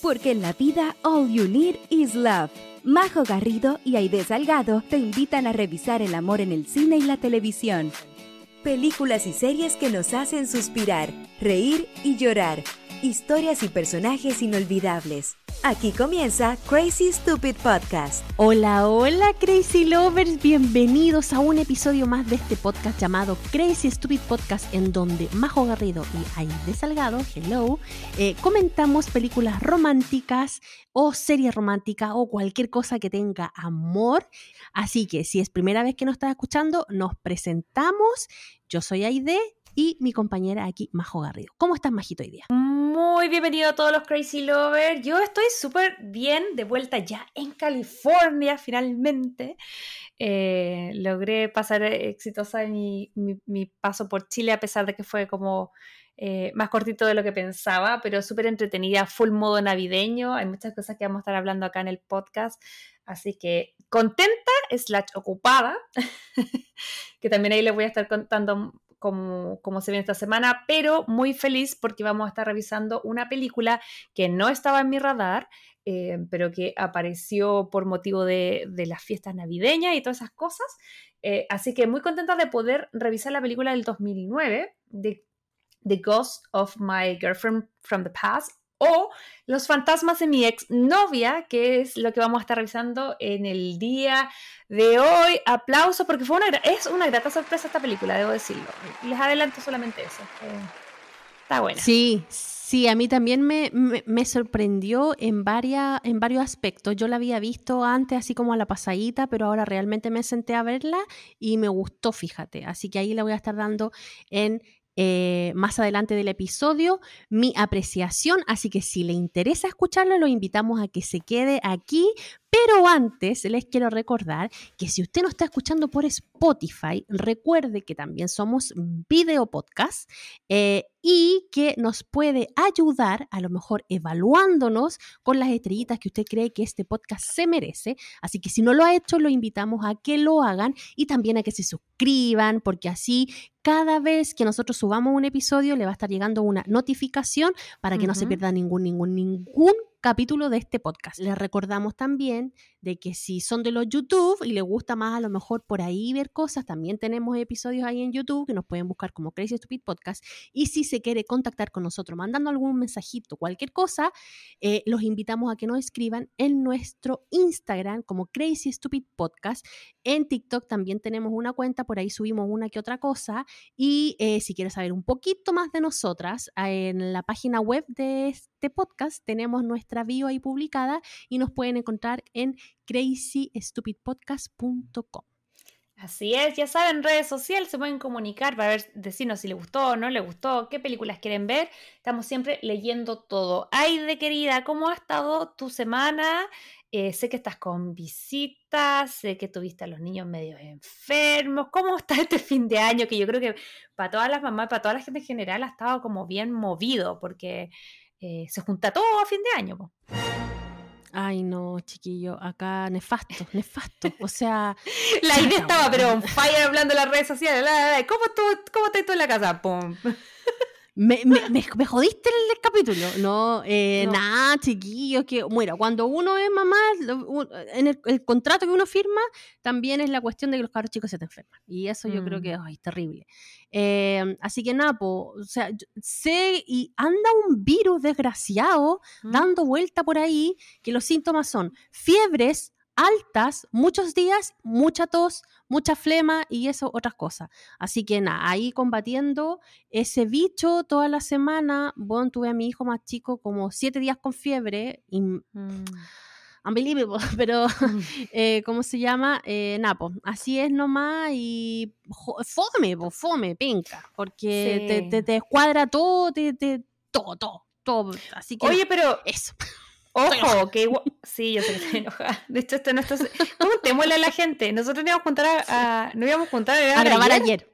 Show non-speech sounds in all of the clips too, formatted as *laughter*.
porque en la vida all you need is love. Majo Garrido y Aide Salgado te invitan a revisar el amor en el cine y la televisión. Películas y series que nos hacen suspirar, reír y llorar. Historias y personajes inolvidables. Aquí comienza Crazy Stupid Podcast. Hola, hola Crazy Lovers, bienvenidos a un episodio más de este podcast llamado Crazy Stupid Podcast en donde Majo Garrido y Aide Salgado, hello, eh, comentamos películas románticas o series románticas o cualquier cosa que tenga amor. Así que si es primera vez que nos estás escuchando, nos presentamos. Yo soy Aide y mi compañera aquí, Majo Garrido. ¿Cómo estás, Majito, hoy día? Muy bienvenido a todos los Crazy Lovers. Yo estoy súper bien, de vuelta ya en California, finalmente. Eh, logré pasar exitosa mi, paso por Chile, a pesar de que fue como eh, más cortito de lo que pensaba, pero súper entretenida, full modo navideño. Hay muchas cosas que vamos a estar hablando acá en el podcast. Así que contenta, slash ocupada, *laughs* que también ahí les voy a estar contando como, se viene esta semana, pero muy feliz porque vamos a estar revisando una película que no estaba en mi radar, eh, pero que apareció por motivo de, las fiestas navideñas y todas esas cosas. Eh, así que muy contenta de poder revisar la película del 2009, de The Ghost of My Girlfriend from the Past, o Los fantasmas de mi ex novia, que es lo que vamos a estar revisando en el día de hoy. Aplauso porque fue una, es una grata sorpresa esta película, debo decirlo. Les adelanto solamente eso. está buena. Sí, sí, a mí también me, me, sorprendió en, varias, en varios aspectos. Yo la había visto antes así como a la pasadita, pero ahora realmente me senté a verla y me gustó, fíjate. Así que ahí le voy a estar dando en eh, más adelante del episodio mi apreciación, así que si le interesa escucharlo, lo invitamos a que se quede aquí. Pero antes les quiero recordar que si usted no está escuchando por Spotify, recuerde que también somos video podcast eh, y que nos puede ayudar a lo mejor evaluándonos con las estrellitas que usted cree que este podcast se merece. Así que si no lo ha hecho, lo invitamos a que lo hagan y también a que se suscriban porque así cada vez que nosotros subamos un episodio le va a estar llegando una notificación para que no se pierda ningún, ningún, ningún capítulo de este podcast. Les recordamos también de que si son de los YouTube y les gusta más a lo mejor por ahí ver cosas, también tenemos episodios ahí en YouTube que nos pueden buscar como Crazy Stupid Podcast. Y si se quiere contactar con nosotros mandando algún mensajito, cualquier cosa, eh, los invitamos a que nos escriban en nuestro Instagram como Crazy Stupid Podcast. En TikTok también tenemos una cuenta, por ahí subimos una que otra cosa. Y eh, si quieres saber un poquito más de nosotras, en la página web de este podcast tenemos nuestra bio ahí publicada y nos pueden encontrar en crazystupidpodcast.com. Así es, ya saben, redes sociales se pueden comunicar para ver, decirnos si les gustó o no les gustó, qué películas quieren ver. Estamos siempre leyendo todo. Ay, de querida, ¿cómo ha estado tu semana? Eh, sé que estás con visitas, sé que tuviste a los niños medio enfermos. ¿Cómo está este fin de año? Que yo creo que para todas las mamás, para toda la gente en general, ha estado como bien movido porque eh, se junta todo a fin de año. Ay, no, chiquillo, acá nefasto, nefasto. O sea. *laughs* la idea estaba, pero fire hablando en las redes sociales. ¿Cómo, tú, cómo estás tú en la casa? Pum. Me, me, me, jodiste el, capítulo. No, eh, nada, chiquillos, que, bueno, cuando uno es mamá, en el, contrato que uno firma, también es la cuestión de que los cabros chicos se te enferman. Y eso yo creo que mm. es terrible. Eh, así que nada, o sea, sé y anda un virus desgraciado mm. dando vuelta por ahí, que los síntomas son fiebres, altas, muchos días, mucha tos, mucha flema y eso, otras cosas. Así que nada, ahí combatiendo ese bicho toda la semana. Bueno, tuve a mi hijo más chico como siete días con fiebre. Y, mm. Unbelievable, *laughs* pero *laughs* eh, ¿cómo se llama? Eh, Napo. Así es nomás y fome, fome, penca, porque te, te, escuadra todo, te, todo, todo, todo. Así que, Oye, pero eso. Ojo, que igual... Sí, yo sé que estoy enojada. *laughs* De hecho, esto no está... ¿Cómo te muela la gente? Nosotros nos íbamos a juntar a, no íbamos a juntar a, grabar ayer.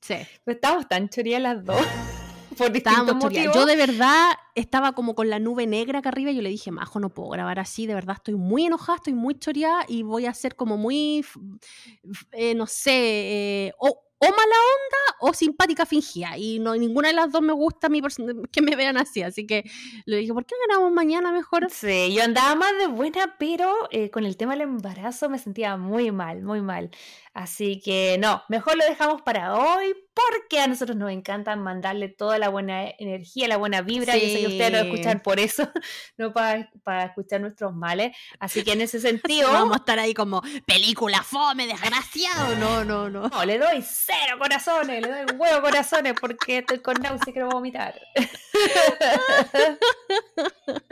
Sí. Pues estábamos tan chorías las dos. *laughs* Por distintos motivos. Yo de verdad estaba como con la nube negra acá arriba y yo le dije, Majo, no puedo grabar así, de verdad estoy muy enojada, estoy muy choreada y voy a ser como muy, eh, no sé, eh, o mala onda o simpática fingida. Y no, ninguna de las dos me gusta a que me vean así. Así que le dije, ¿por qué ganamos mañana mejor? Sí, yo andaba más de buena, pero eh, con el tema del embarazo me sentía muy mal, muy mal. Así que no, mejor lo dejamos para hoy porque a nosotros nos encanta mandarle toda la buena energía, la buena vibra. y sé que ustedes lo escuchan por eso, *laughs* no para, para escuchar nuestros males. Así que en ese *laughs* sentido. Vamos a estar ahí como película fome, desgraciado. No, no, no. No, le doy cero corazones, le doy huevo corazones porque estoy con náusea y quiero vomitar. *laughs*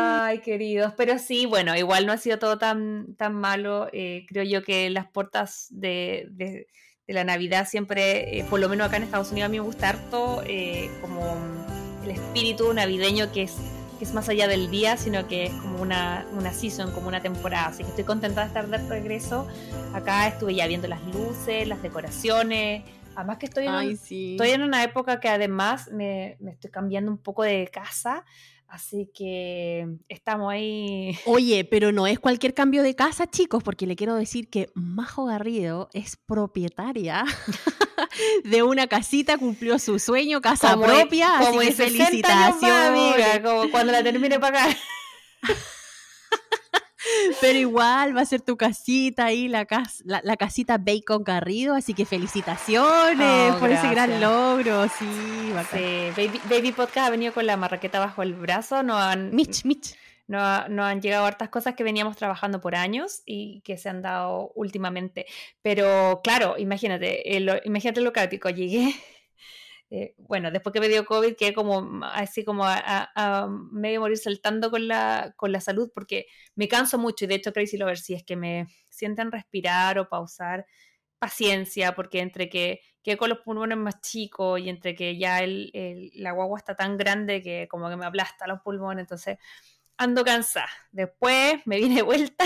Ay, queridos. Pero sí, bueno, igual no ha sido todo tan, tan malo. Eh, creo yo que las puertas de, la Navidad siempre, eh, por lo menos acá en Estados Unidos, a mí me gusta harto eh, como el espíritu navideño que es, es más allá del día, sino que es como una, una season, como una temporada. Así que estoy contenta de estar de regreso. Acá estuve ya viendo las luces, las decoraciones. Además que estoy en, estoy en una época que además me, me estoy cambiando un poco de casa. Así que estamos ahí. *laughs* Oye, pero no es cualquier cambio de casa, chicos, porque le quiero decir que Majo Garrido es propietaria *laughs* de una casita, cumplió su sueño, casa propia. Como así que felicitaciones. como cuando la termine de pagar. *laughs* Pero igual va a ser tu casita ahí, la, la, casita Bacon Garrido, así que felicitaciones oh, por ese gran logro. Sí, Baby, Baby, Podcast ha venido con la marraqueta bajo el brazo, no han... Mitch, Mitch. No, han llegado hartas cosas que veníamos trabajando por años y que se han dado últimamente. Pero claro, imagínate, imagínate lo caótico. Llegué eh, bueno, después que me dio COVID, quedé como así como a, medio morir saltando con la, con la salud porque me canso mucho y de hecho Crazy Lover, si es que me sienten respirar o pausar, paciencia, porque entre que, que con los pulmones más chicos y entre que ya el, el, la guagua está tan grande que como que me aplasta los pulmones, entonces ando cansada. Después me vine de vuelta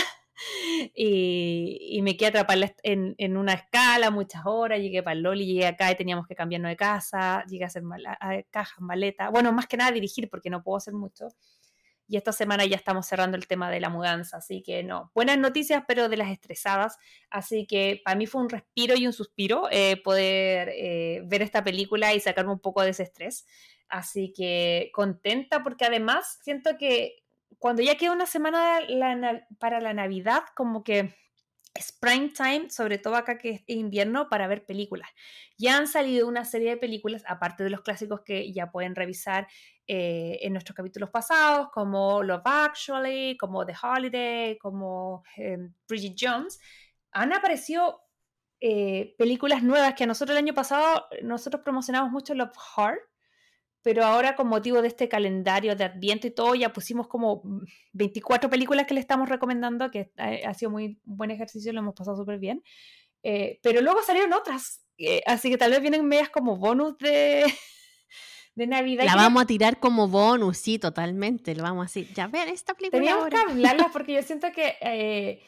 y, me quedé atrapada en, una escala muchas horas, llegué para el Loli, llegué acá y teníamos que cambiarnos de casa, llegué a hacer cajas, maletas, bueno, más que nada dirigir porque no puedo hacer mucho. Y esta semana ya estamos cerrando el tema de la mudanza, así que no, buenas noticias, pero de las estresadas. Así que para mí fue un respiro y un suspiro eh, poder eh, ver esta película y sacarme un poco de ese estrés. Así que contenta porque además siento que cuando ya queda una semana para la Navidad, como que es prime time, sobre todo acá que es invierno, para ver películas. Ya han salido una serie de películas, aparte de los clásicos que ya pueden revisar eh, en nuestros capítulos pasados, como Love Actually, como The Holiday, como em, Bridget Jones, han aparecido eh, películas nuevas que a nosotros el año pasado, nosotros promocionamos mucho Love Heart, pero ahora con motivo de este calendario de Adviento y todo, ya pusimos como 24 películas que le estamos recomendando, que ha sido muy buen ejercicio, lo hemos pasado súper bien. Eh, pero luego salieron otras, eh, así que tal vez vienen medias como bonus de, *laughs* de Navidad. La vamos a tirar como bonus, sí, totalmente, lo vamos a decir. Ya ver esta película. Teníamos que hablarlas porque yo *laughs* siento que... Eh,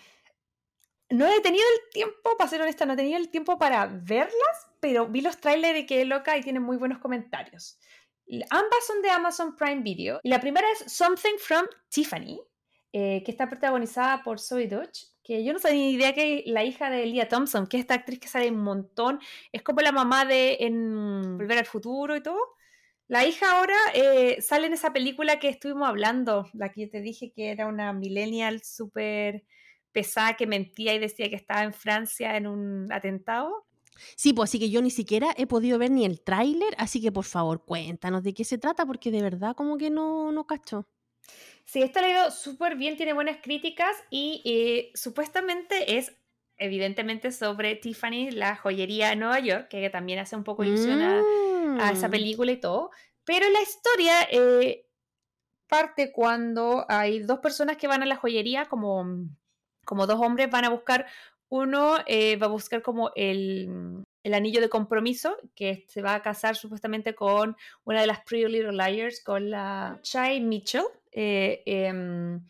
no he tenido el tiempo, para ser honesta, no he tenido el tiempo para verlas, pero vi los trailers de que loca y tienen muy buenos comentarios. Ambas son de Amazon Prime Video. Y la primera es Something from Tiffany, eh, que está protagonizada por Zoe Dodge, que yo no sabía ni idea que la hija de Leah Thompson, que es esta actriz que sale un montón, es como la mamá de en Volver al Futuro y todo. La hija ahora eh, sale en esa película que estuvimos hablando, la que yo te dije que era una millennial súper pesada que mentía y decía que estaba en Francia en un atentado. Sí, pues así que yo ni siquiera he podido ver ni el tráiler, así que por favor cuéntanos de qué se trata, porque de verdad como que no, no cacho. Sí, esto ha ido súper bien, tiene buenas críticas y eh, supuestamente es evidentemente sobre Tiffany, la joyería de Nueva York, que también hace un poco ilusión a, esa mm. película y todo. Pero la historia eh, parte cuando hay dos personas que van a la joyería, como, como dos hombres van a buscar uno eh, va a buscar como el, anillo de compromiso, que se va a casar supuestamente con una de las Pretty Little Liars, con la Chai Mitchell. Eh, em,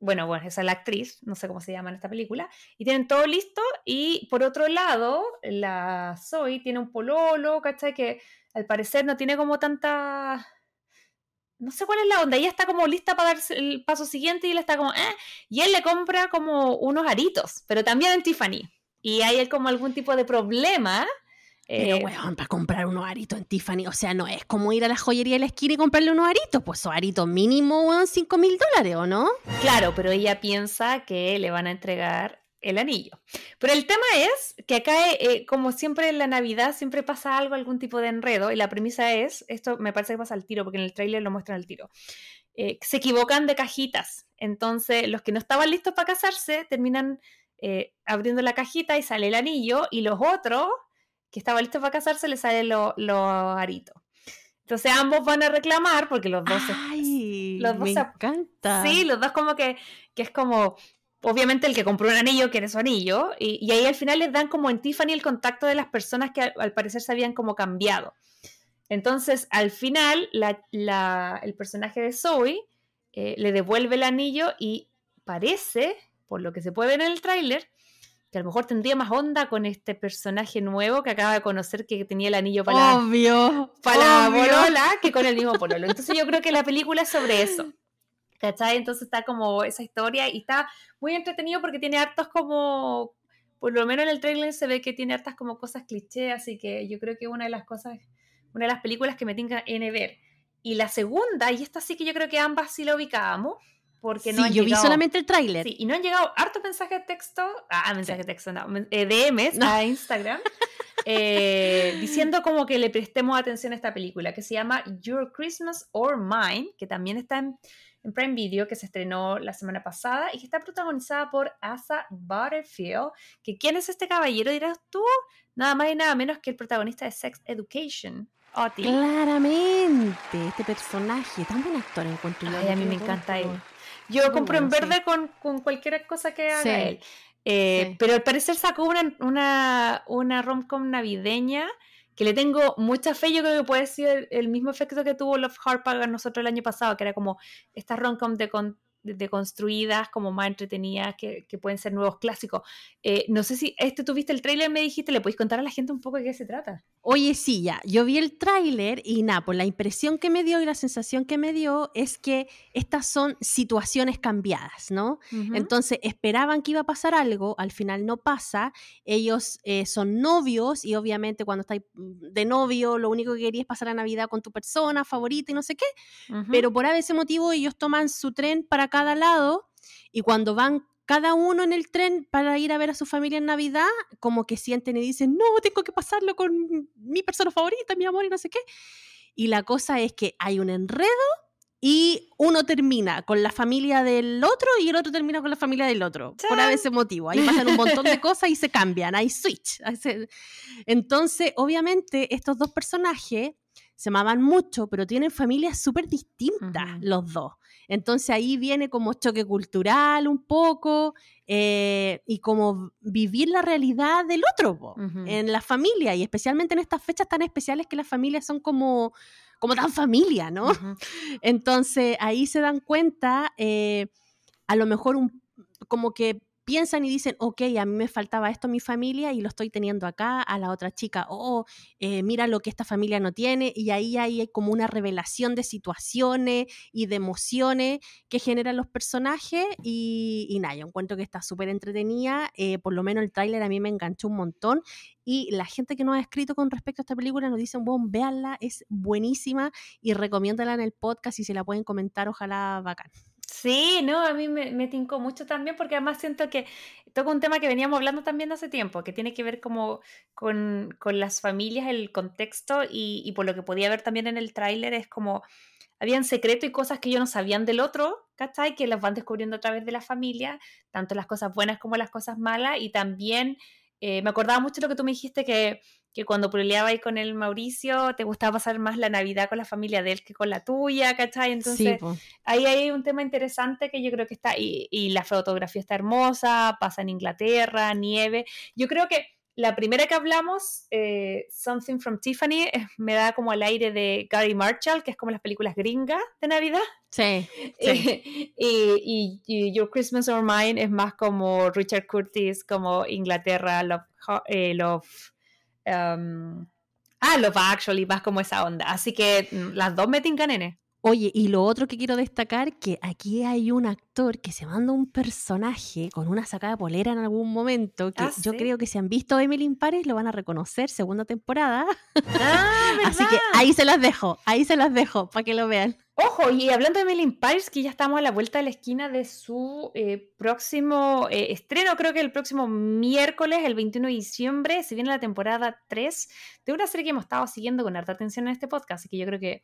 bueno, bueno, esa es la actriz, no sé cómo se llama en esta película, y tienen todo listo, y por otro lado, la Zoe tiene un pololo, ¿cachai? Que al parecer no tiene como tanta no sé cuál es la onda, ella está como lista para dar el paso siguiente y él está como, eh, y él le compra como unos aritos, pero también en Tiffany. y hay como algún tipo de problema. Pero, eh, weón, para comprar unos aritos en Tiffany, o sea, no es como ir a la joyería de la esquina y comprarle unos aritos, pues esos aritos mínimo, weón, 5 mil dólares, ¿o no? Claro, pero ella piensa que le van a entregar el anillo. Pero el tema es que acá, eh, como siempre en la Navidad, siempre pasa algo, algún tipo de enredo, y la premisa es, esto me parece que pasa al tiro, porque en el tráiler lo muestran al tiro, eh, se equivocan de cajitas. Entonces, los que no estaban listos para casarse terminan eh, abriendo la cajita y sale el anillo, y los otros que estaban listos para casarse les salen los aritos. Entonces ambos van a reclamar porque los dos... Ay, los dos me se- encanta. Sí, los dos como que, que es como, obviamente el que compró un anillo quiere su anillo, y, y ahí al final les dan como en Tiffany el contacto de las personas que al, al parecer se habían como cambiado. Entonces, al final, la- la- el personaje de Zoe eh, le devuelve el anillo y parece, por lo que se puede ver en el tráiler, que a lo mejor tendría más onda con este personaje nuevo que acaba de conocer que tenía el anillo para la, Obvio. para la obvio. polola que con el mismo pololo. Entonces yo creo que la película es sobre eso. ¿Cachai? Entonces está como esa historia y está muy entretenido porque tiene hartos como, por lo menos en el trailer se ve que tiene hartas como cosas cliché, así que yo creo que una de las cosas, una de las películas que me tenga en ver. Y la segunda, y esta sí que yo creo que ambas sí la ubicábamos, porque no sí, han yo vi solamente el tráiler. Sí, y no han llegado hartos mensajes de texto, ah, mensajes de texto, no, eh, DMs No. a Instagram, *laughs* eh, diciendo como que le prestemos atención a esta película, que se llama Your Christmas or Mine, que también está en, en Prime Video, que se estrenó la semana pasada y que está protagonizada por Asa Butterfield, que ¿quién es este caballero? Dirás tú, nada más y nada menos que el protagonista de Sex Education, Oti. Claramente, este personaje, tan buen actor encuentro yo. Ay, a mí me encanta él. Yo Muy compro en bueno, sí. verde con, con cualquier cosa que haga Sí. él. Eh, Sí. Pero al parecer sacó una, una, una rom-com navideña que le tengo mucha fe. Yo creo que puede ser el, mismo efecto que tuvo Love Hard para nosotros el año pasado, que era como estas rom-com de, con- de- de construidas, como más entretenidas, que, que pueden ser nuevos clásicos. Eh, no sé si este tuviste el trailer, me dijiste, ¿le podéis contar a la gente un poco de qué se trata? Oye, sí, ya, yo vi el tráiler y nada, pues la impresión que me dio y la sensación que me dio es que estas son situaciones cambiadas, ¿no? Entonces esperaban que iba a pasar algo, al final no pasa, ellos eh, son novios y obviamente cuando estáis mm, de novio lo único que querías es pasar la Navidad con tu persona favorita y no sé qué, Ujú. pero por ese motivo ellos toman su tren para cada lado y cuando van cada uno en el tren para ir a ver a su familia en Navidad, como que sienten y dicen, no, tengo que pasarlo con mi persona favorita, mi amor y no sé qué. Y la cosa es que hay un enredo y uno termina con la familia del otro y el otro termina con la familia del otro, por ¡Chan! ese motivo. Ahí pasan un montón de cosas y se cambian, hay switch. Entonces, obviamente, estos dos personajes se amaban mucho, pero tienen familias súper distintas los dos. Entonces ahí viene como choque cultural un poco eh, y como vivir la realidad del otro po, en la familia y especialmente en estas fechas tan especiales que las familias son como, como tan familia, ¿no? *laughs* Entonces ahí se dan cuenta, eh, a lo mejor un, como que piensan y dicen, ok, a mí me faltaba esto en mi familia y lo estoy teniendo acá, a la otra chica, oh, eh, mira lo que esta familia no tiene, y ahí hay como una revelación de situaciones y de emociones que generan los personajes, y, nada, yo encuentro que está súper entretenida, eh, por lo menos el tráiler a mí me enganchó un montón, y la gente que nos ha escrito con respecto a esta película nos dicen, bueno, véanla, es buenísima, y recomiéndala en el podcast, y si la pueden comentar, ojalá bacán. Sí, no, a mí me, me tincó mucho también porque además siento que toca un tema que veníamos hablando también hace tiempo, que tiene que ver como con, con las familias, el contexto y, y por lo que podía ver también en el tráiler es como habían secreto y cosas que ellos no sabían del otro, ¿cachai? Que las van descubriendo a través de la familia, tanto las cosas buenas como las cosas malas y también eh, me acordaba mucho lo que tú me dijiste que que cuando peleaba ahí con el Mauricio, te gustaba pasar más la Navidad con la familia de él que con la tuya, ¿cachai? Entonces, sí, ahí hay un tema interesante que yo creo que está, y, y la fotografía está hermosa, pasa en Inglaterra, nieve. Yo creo que la primera que hablamos, eh, Something from Tiffany, eh, me da como el aire de Gary Marshall, que es como las películas gringas de Navidad. sí, sí. *laughs* y, y- y Your Christmas or Mine es más como Richard Curtis, como Inglaterra, eh, Love um, ah, Love Actually, más como esa onda. Así que mm, las dos me tincan, nene. Oye, y lo otro que quiero destacar, que aquí hay un actor que se manda un personaje con una sacada polera en algún momento, que Ah, yo ¿sí? creo que si han visto Emily in Paris lo van a reconocer, segunda temporada. Ah, *laughs* Así que ahí se las dejo, ahí se las dejo para que lo vean. Ojo, y hablando de Emily in Paris, que ya estamos a la vuelta de la esquina de su eh, próximo eh, estreno, creo que el próximo miércoles, el 21 de diciembre, se viene la temporada 3 de una serie que hemos estado siguiendo con harta atención en este podcast, así que yo creo que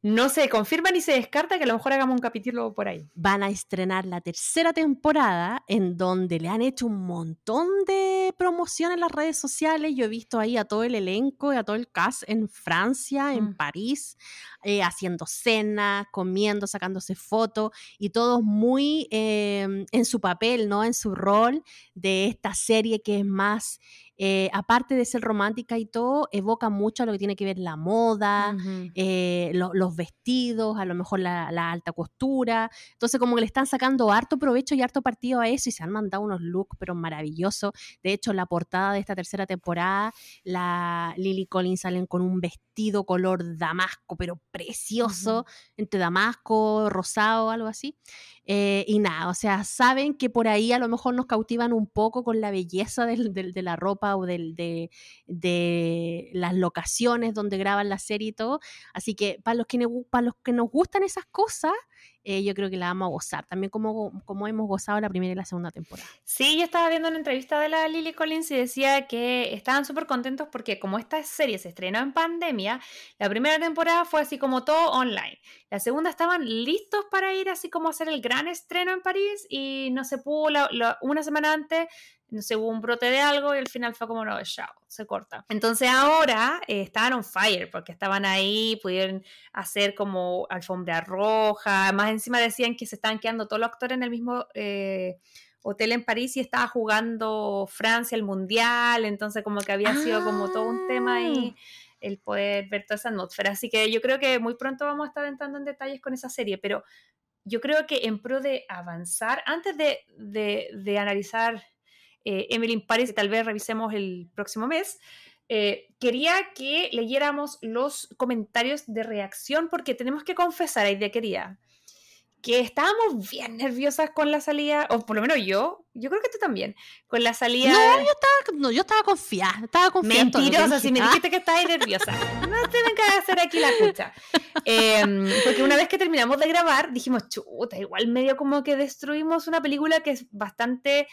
no se confirma ni se descarta que a lo mejor hagamos un capítulo por ahí. Van a estrenar la tercera temporada en donde le han hecho un montón de promoción en las redes sociales. Yo he visto ahí a todo el elenco y a todo el cast en Francia, en Mm. París, eh, haciendo cenas, comiendo, sacándose fotos y todos muy eh, en su papel, ¿no? En su rol de esta serie que es más, eh, aparte de ser romántica y todo, evoca mucho a lo que tiene que ver la moda, eh, lo- los vestidos, a lo mejor la, la alta costura. Entonces, como que le están sacando harto provecho y harto partido a eso y se han mandado unos looks, pero maravillosos. De hecho, la portada de esta tercera temporada, la Lily Collins salen con un vestido color damasco, pero precioso, entre damasco, rosado, algo así. Eh, y nada, o sea, saben que por ahí a lo mejor nos cautivan un poco con la belleza del- del- de la ropa o de, de las locaciones donde graban la serie y todo. Así que para los que, para los que nos gustan esas cosas, eh, yo creo que la vamos a gozar. También como, como hemos gozado la primera y la segunda temporada. Sí, yo estaba viendo una entrevista de la Lily Collins y decía que estaban súper contentos porque como esta serie se estrenó en pandemia, la primera temporada fue así como todo online. La segunda estaban listos para ir así como a hacer el gran estreno en París y no se pudo una semana antes. No sé, hubo un brote de algo y al final fue como, no, chao, se corta. Entonces ahora eh, estaban on fire porque estaban ahí, pudieron hacer como alfombra roja, más encima decían que se estaban quedando todos los actores en el mismo eh, hotel en París y estaba jugando Francia el Mundial, entonces como que había sido como todo un tema ahí el poder ver toda esa atmósfera. Así que yo creo que muy pronto vamos a estar entrando en detalles con esa serie, pero yo creo que en pro de avanzar, antes de, de- de analizar eh, Emily in Paris, que tal vez revisemos el próximo mes, eh, quería que leyéramos los comentarios de reacción porque tenemos que confesar, Aide quería, que estábamos bien nerviosas con la salida, o por lo menos yo, yo creo que tú también, con la salida... No, yo estaba, no, yo estaba confiada, estaba confiada. Mentirosa, si me dijiste. dijiste que estabas nerviosa. No tienen que hacer aquí la cucha. Em, porque una vez que terminamos de grabar, dijimos, chuta, igual medio como que destruimos una película que es bastante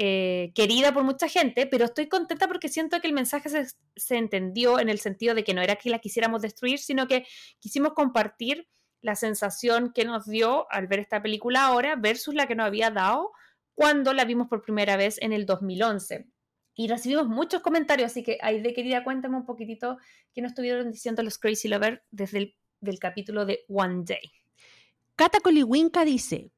eh, querida por mucha gente, pero estoy contenta porque siento que el mensaje se, entendió en el sentido de que no era que la quisiéramos destruir, sino que quisimos compartir la sensación que nos dio al ver esta película ahora versus la que nos había dado cuando la vimos por primera vez en el 2011. Y recibimos muchos comentarios, así que Aide, querida, cuéntame un poquitito qué nos estuvieron diciendo los Crazy Lovers desde el del capítulo de One Day. Cata Coliwinka dice,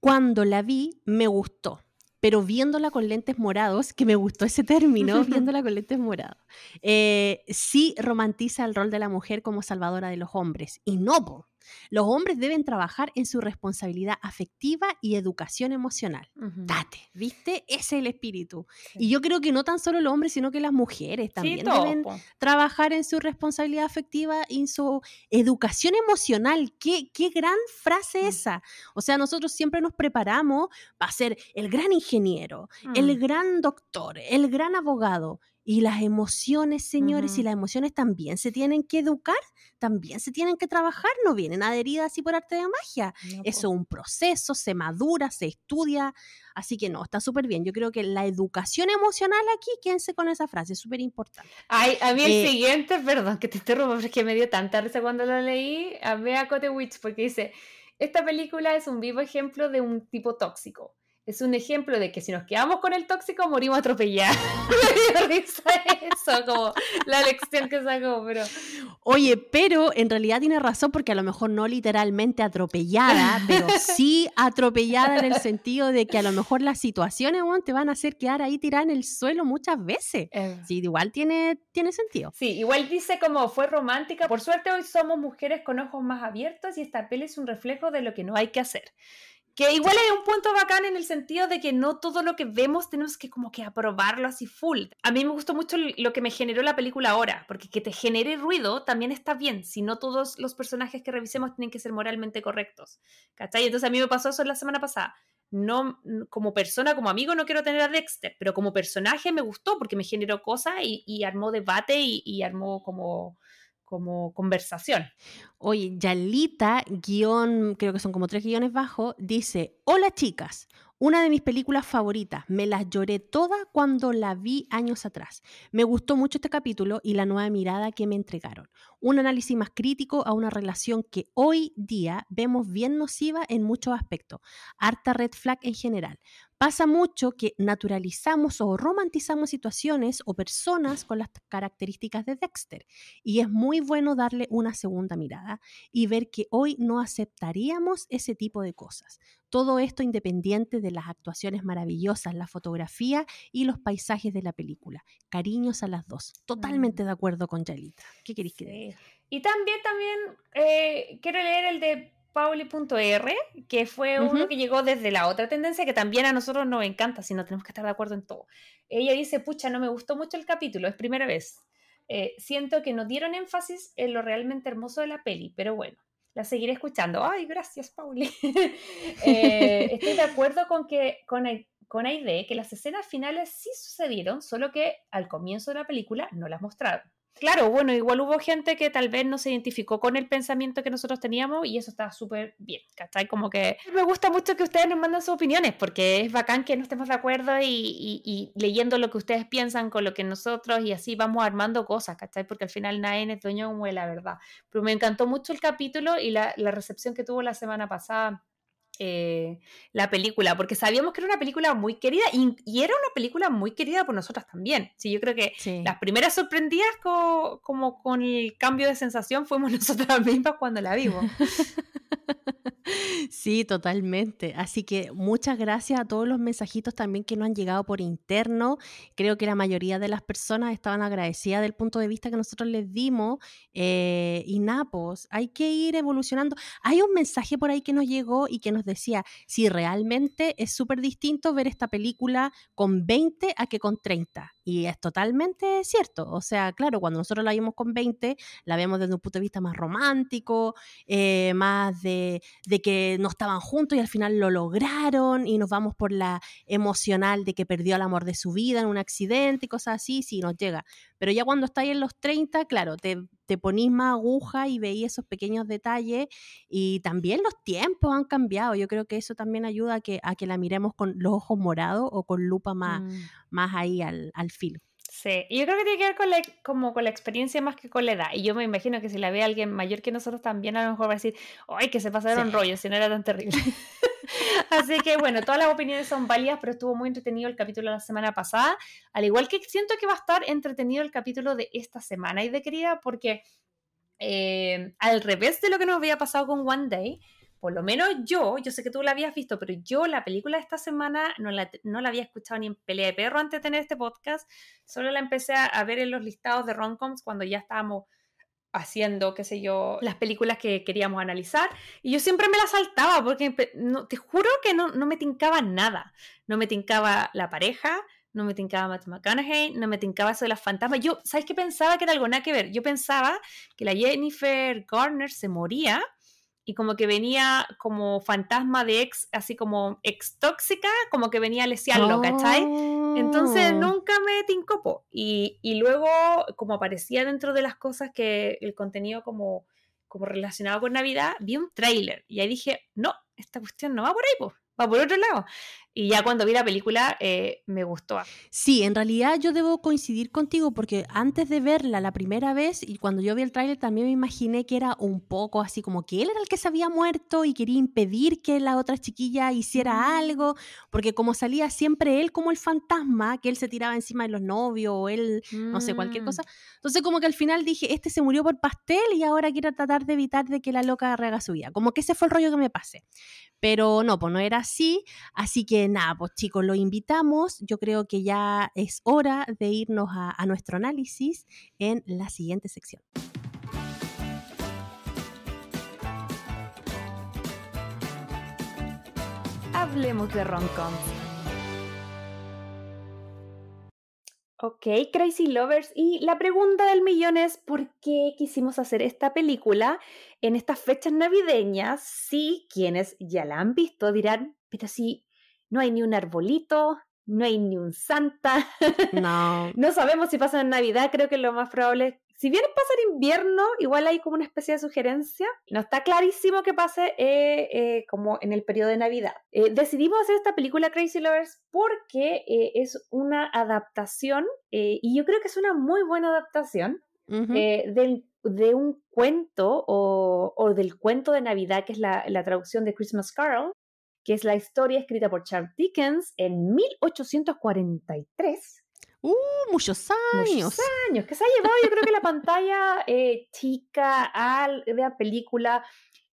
cuando la vi me gustó, pero viéndola con lentes morados, que me gustó ese término, *laughs* viéndola con lentes morados, eh, sí romantiza el rol de la mujer como salvadora de los hombres. Y no, po. Los hombres deben trabajar en su responsabilidad afectiva y educación emocional. Date, ¿viste? Ese es el espíritu. Sí. Y yo creo que no tan solo los hombres, sino que las mujeres también sí, deben trabajar en su responsabilidad afectiva y en su educación emocional. Qué, qué gran frase Mm. esa. O sea, nosotros siempre nos preparamos para ser el gran ingeniero, el Mm. gran doctor, el gran abogado. Y las emociones, señores, y Ujú. las emociones también se tienen que educar, también se tienen que trabajar, no vienen adheridas así por arte de magia. No, Eso es un proceso, se madura, se estudia, así que no, está súper bien. Yo creo que la educación emocional aquí, quédense con esa frase, es súper importante. Ay, a mí el Eh, siguiente, perdón que te interrumpa, pero es que me dio tanta risa cuando lo leí, amé a Cote Witch porque dice, esta película es un vivo ejemplo de un tipo tóxico. Es un ejemplo de que si nos quedamos con el tóxico morimos atropellados. *laughs* me dio risa eso, como la lección que sacó, pero... Oye, pero en realidad tiene razón porque a lo mejor no literalmente atropellada, pero sí atropellada en el sentido de que a lo mejor las situaciones weón, te van a hacer quedar ahí tirada en el suelo muchas veces. eh, Sí, igual tiene, tiene sentido. Sí, igual dice como fue romántica. Por suerte hoy somos mujeres con ojos más abiertos y esta peli es un reflejo de lo que no hay que hacer. Que igual hay un punto bacán en el sentido de que no todo lo que vemos tenemos que como que aprobarlo así full. A mí me gustó mucho lo que me generó la película ahora, porque que te genere ruido también está bien, si no todos los personajes que revisemos tienen que ser moralmente correctos. ¿Cachai? Entonces a mí me pasó eso la semana pasada. No, como persona, como amigo, no quiero tener a Dexter, pero como personaje me gustó porque me generó cosas y, armó debate y armó como como conversación. Oye, Yalita, guion, creo que son como tres guiones bajo, dice, hola chicas, una de mis películas favoritas. Me las lloré toda cuando la vi años atrás. Me gustó mucho este capítulo y la nueva mirada que me entregaron. Un análisis más crítico a una relación que hoy día vemos bien nociva en muchos aspectos. Harta red flag en general. Pasa mucho que naturalizamos o romantizamos situaciones o personas con las características de Dexter y es muy bueno darle una segunda mirada y ver que hoy no aceptaríamos ese tipo de cosas. Todo esto independiente de las actuaciones maravillosas, la fotografía y los paisajes de la película. Cariños a las dos. Totalmente mm. de acuerdo con Yalita. ¿Qué queréis que diga? Y también, también eh, quiero leer el de Pauli.r, que fue uno que llegó desde la otra tendencia que también a nosotros nos encanta, si no tenemos que estar de acuerdo en todo. Ella dice, pucha, no me gustó mucho el capítulo, es primera vez. Eh, siento que no dieron énfasis en lo realmente hermoso de la peli, pero bueno, la seguiré escuchando. Ay, gracias, Pauli. *laughs* Eh, estoy de acuerdo con que con, con Aide que las escenas finales sí sucedieron, solo que al comienzo de la película no las mostraron. Claro, bueno, igual hubo gente que tal vez no se identificó con el pensamiento que nosotros teníamos y eso está súper bien, ¿cachai? Como que me gusta mucho que ustedes nos manden sus opiniones porque es bacán que no estemos de acuerdo y, leyendo lo que ustedes piensan con lo que nosotros y así vamos armando cosas, ¿cachai? Porque al final nadie es dueño de la verdad. Pero me encantó mucho el capítulo y la, la recepción que tuvo la semana pasada eh, la película, porque sabíamos que era una película muy querida y, era una película muy querida por nosotras también. Sí, yo creo que las primeras sorprendidas como con el cambio de sensación fuimos *laughs* nosotras mismas cuando la vimos. *laughs* Sí, totalmente. Así que muchas gracias a todos los mensajitos también que nos han llegado por interno. Creo que la mayoría de las personas estaban agradecidas del punto de vista que nosotros les dimos. Eh, y Napos, hay que ir evolucionando. Hay un mensaje por ahí que nos llegó y que nos decía, si realmente es súper distinto ver esta película con 20 a que con 30. Y es totalmente cierto. O sea, claro, cuando nosotros la vimos con 20, la vemos desde un punto de vista más romántico, eh, más de, de, que no estaban juntos y al final lo lograron y nos vamos por la emocional de que perdió el amor de su vida en un accidente y cosas así, sí nos llega. Pero ya cuando estáis en los 30, claro, te, te ponís más aguja y veis esos pequeños detalles y también los tiempos han cambiado. Yo creo que eso también ayuda a que, a que la miremos con los ojos morados o con lupa más, mm. más ahí al, al filo. Sí, y yo creo que tiene que ver con la, como con la experiencia más que con la edad. Y yo me imagino que si la ve alguien mayor que nosotros también, a lo mejor va a decir, ¡ay, que se pasaron rollos, si no era tan terrible! *laughs* Así que bueno, todas las opiniones son válidas, pero estuvo muy entretenido el capítulo de la semana pasada. Al igual que siento que va a estar entretenido el capítulo de esta semana y de querida, porque eh, al revés de lo que nos había pasado con One Day, por lo menos yo, yo sé que tú la habías visto, pero yo la película de esta semana no la, no la había escuchado ni en pelea de perro antes de tener este podcast, solo la empecé a, ver en los listados de romcoms cuando ya estábamos haciendo, qué sé yo, las películas que queríamos analizar. Y yo siempre me la saltaba porque no, te juro que no, no me tincaba nada. No me tincaba la pareja, no me tincaba Matt McConaughey, no me tincaba eso de las fantasmas. Yo, ¿sabes qué pensaba que era algo nada que ver? Yo pensaba que la Jennifer Garner se moría y como que venía como fantasma de ex, así como ex tóxica, como que venía a lesearlo, ¿cachai? Entonces oh. nunca me tincopo. Y, y luego, como aparecía dentro de las cosas que el contenido como, como relacionado con Navidad, vi un tráiler y ahí dije, no, esta cuestión no va por ahí, pues va por otro lado. Y ya cuando vi la película eh, me gustó. Sí, en realidad yo debo coincidir contigo porque antes de verla la primera vez y cuando yo vi el tráiler también me imaginé que era un poco así como que él era el que se había muerto y quería impedir que la otra chiquilla hiciera algo, porque como salía siempre él como el fantasma, que él se tiraba encima de los novios o él, no sé, cualquier mm. cosa. Entonces como que al final dije, este se murió por pastel y ahora quiero tratar de evitar de que la loca rehaga su vida. Como que ese fue el rollo que me pasé. Pero no, pues no era así, así que nada, pues chicos, lo invitamos. Yo creo que ya es hora de irnos a, nuestro análisis en la siguiente sección. hablemos de romcoms. Ok, Crazy Lovers. Y la pregunta del millón es, ¿por qué quisimos hacer esta película en estas fechas navideñas? Si quienes ya la han visto dirán, pero si no hay ni un arbolito, no hay ni un Santa. *laughs* No. no sabemos si pasa en Navidad, creo que lo más probable si bien pasa en invierno, igual hay como una especie de sugerencia. No está clarísimo que pase eh, eh, como en el periodo de Navidad. Eh, decidimos hacer esta película Crazy Lovers porque es una adaptación, y yo creo que es una muy buena adaptación, de un cuento o, del cuento de Navidad, que es la, la traducción de Christmas Carol, que es la historia escrita por Charles Dickens en 1843 Uh, muchos años. Muchos años, que se ha llevado yo creo que la pantalla eh, chica al, de la película.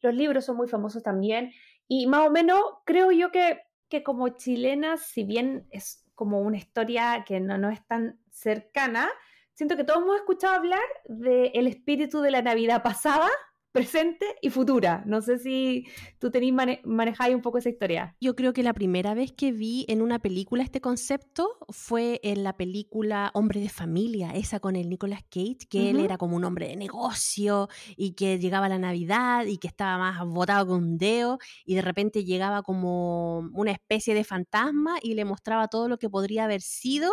Los libros son muy famosos también. Y más o menos creo yo que, que como chilena, si bien es como una historia que no, no es tan cercana, siento que todos hemos escuchado hablar del espíritu de la Navidad pasada, presente y futura. No sé si tú tenéis manejáis un poco esa historia. Yo creo que la primera vez que vi en una película este concepto fue en la película Hombre de Familia, esa con el Nicolas Cage, que él era como un hombre de negocio y que llegaba la Navidad y que estaba más botado que un dedo y de repente llegaba como una especie de fantasma y le mostraba todo lo que podría haber sido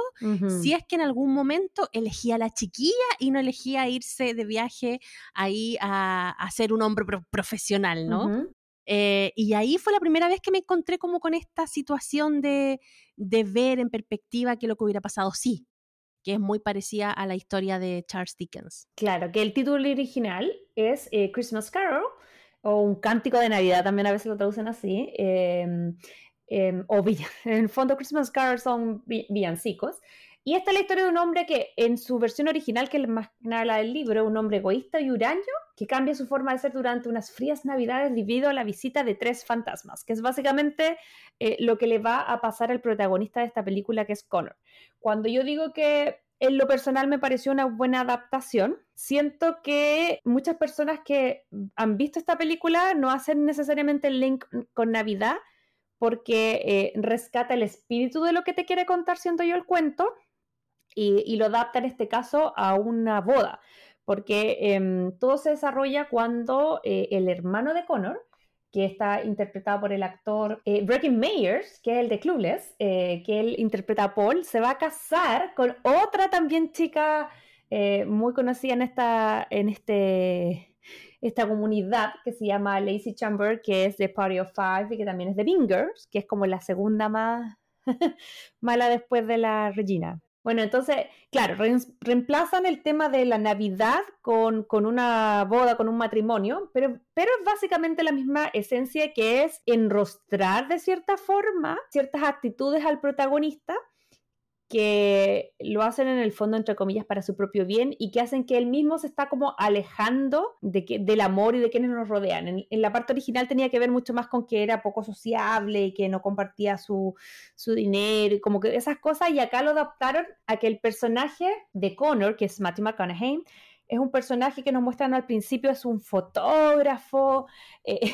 si es que en algún momento elegía a la chiquilla y no elegía irse de viaje ahí a ser un hombre profesional, ¿no? Eh, y ahí fue la primera vez que me encontré como con esta situación de, de ver en perspectiva que lo que hubiera pasado sí, que es muy parecida a la historia de Charles Dickens. Claro, que el título original es eh, Christmas Carol, o un cántico de Navidad, también a veces lo traducen así, em, em, o *laughs* en el fondo Christmas Carol son villancicos, y esta es la historia de un hombre que en su versión original, que es más la del libro, un hombre egoísta y huraño, que cambia su forma de ser durante unas frías navidades debido a la visita de tres fantasmas, que es básicamente eh, lo que le va a pasar al protagonista de esta película, que es Connor. Cuando yo digo que en lo personal me pareció una buena adaptación. Siento que muchas personas que han visto esta película no hacen necesariamente el link con Navidad porque eh, rescata el espíritu de lo que te quiere contar, siento yo, el cuento, y, lo adapta en este caso a una boda, porque em, todo se desarrolla cuando eh, el hermano de Connor, que está interpretado por el actor eh, Breaking Mayers, que es el de Clueless, eh, que él interpreta a Paul, se va a casar con otra también chica muy conocida en esta, en este, esta comunidad que se llama Lacey Chamber, que es de Party of Five y que también es de Bingers, que es como la segunda más *laughs* mala después de la Regina. Bueno, entonces, claro, reemplazan el tema de la Navidad con, una boda, con un matrimonio, pero, pero es básicamente la misma esencia que es enrostrar de cierta forma ciertas actitudes al protagonista que lo hacen en el fondo, entre comillas, para su propio bien y que hacen que él mismo se está como alejando de que, del amor y de quienes nos rodean. En, la parte original tenía que ver mucho más con que era poco sociable y que no compartía su, su dinero y como que esas cosas y acá lo adaptaron a que el personaje de Connor, que es Matthew McConaughey, es un personaje que nos muestran al principio, es un fotógrafo. Eh,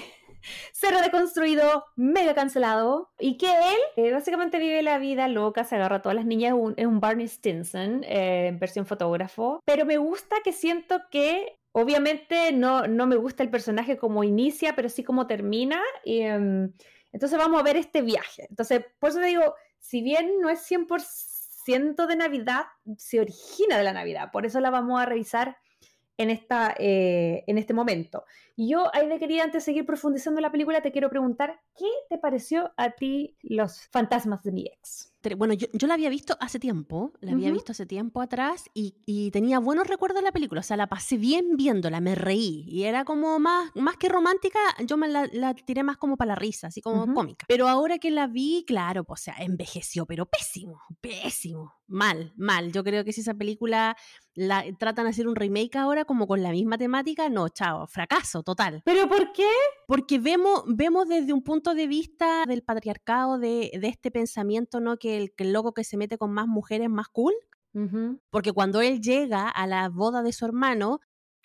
cero deconstruido, mega cancelado, y que él eh, básicamente vive la vida loca, se agarra a todas las niñas, es un, Barney Stinson eh, en versión fotógrafo, pero me gusta que siento que Obviamente no, no me gusta el personaje como inicia, pero sí como termina. Y, em, entonces vamos a ver este viaje. Entonces, por eso te digo, si bien no es 100% de Navidad, se origina de la Navidad. Por eso la vamos a revisar en, esta, eh, en este momento. Y yo, de querida, antes de seguir profundizando en la película, te quiero preguntar, ¿qué te pareció a ti Los fantasmas de mi ex? Bueno, yo, la había visto hace tiempo, la había visto hace tiempo atrás y, tenía buenos recuerdos de la película, o sea, la pasé bien viéndola, me reí y era como más, más que romántica, yo me la, tiré más como para la risa, así como cómica. Pero ahora que la vi, claro, pues, o sea, envejeció, pero pésimo, pésimo, mal, mal. Yo creo que si esa película la tratan de hacer un remake ahora como con la misma temática, no, chao, fracaso total. ¿Pero por qué? Porque vemos, vemos desde un punto de vista del patriarcado, de, de este pensamiento, ¿no? Que el, que el loco que se mete con más mujeres más cool. Porque cuando él llega a la boda de su hermano,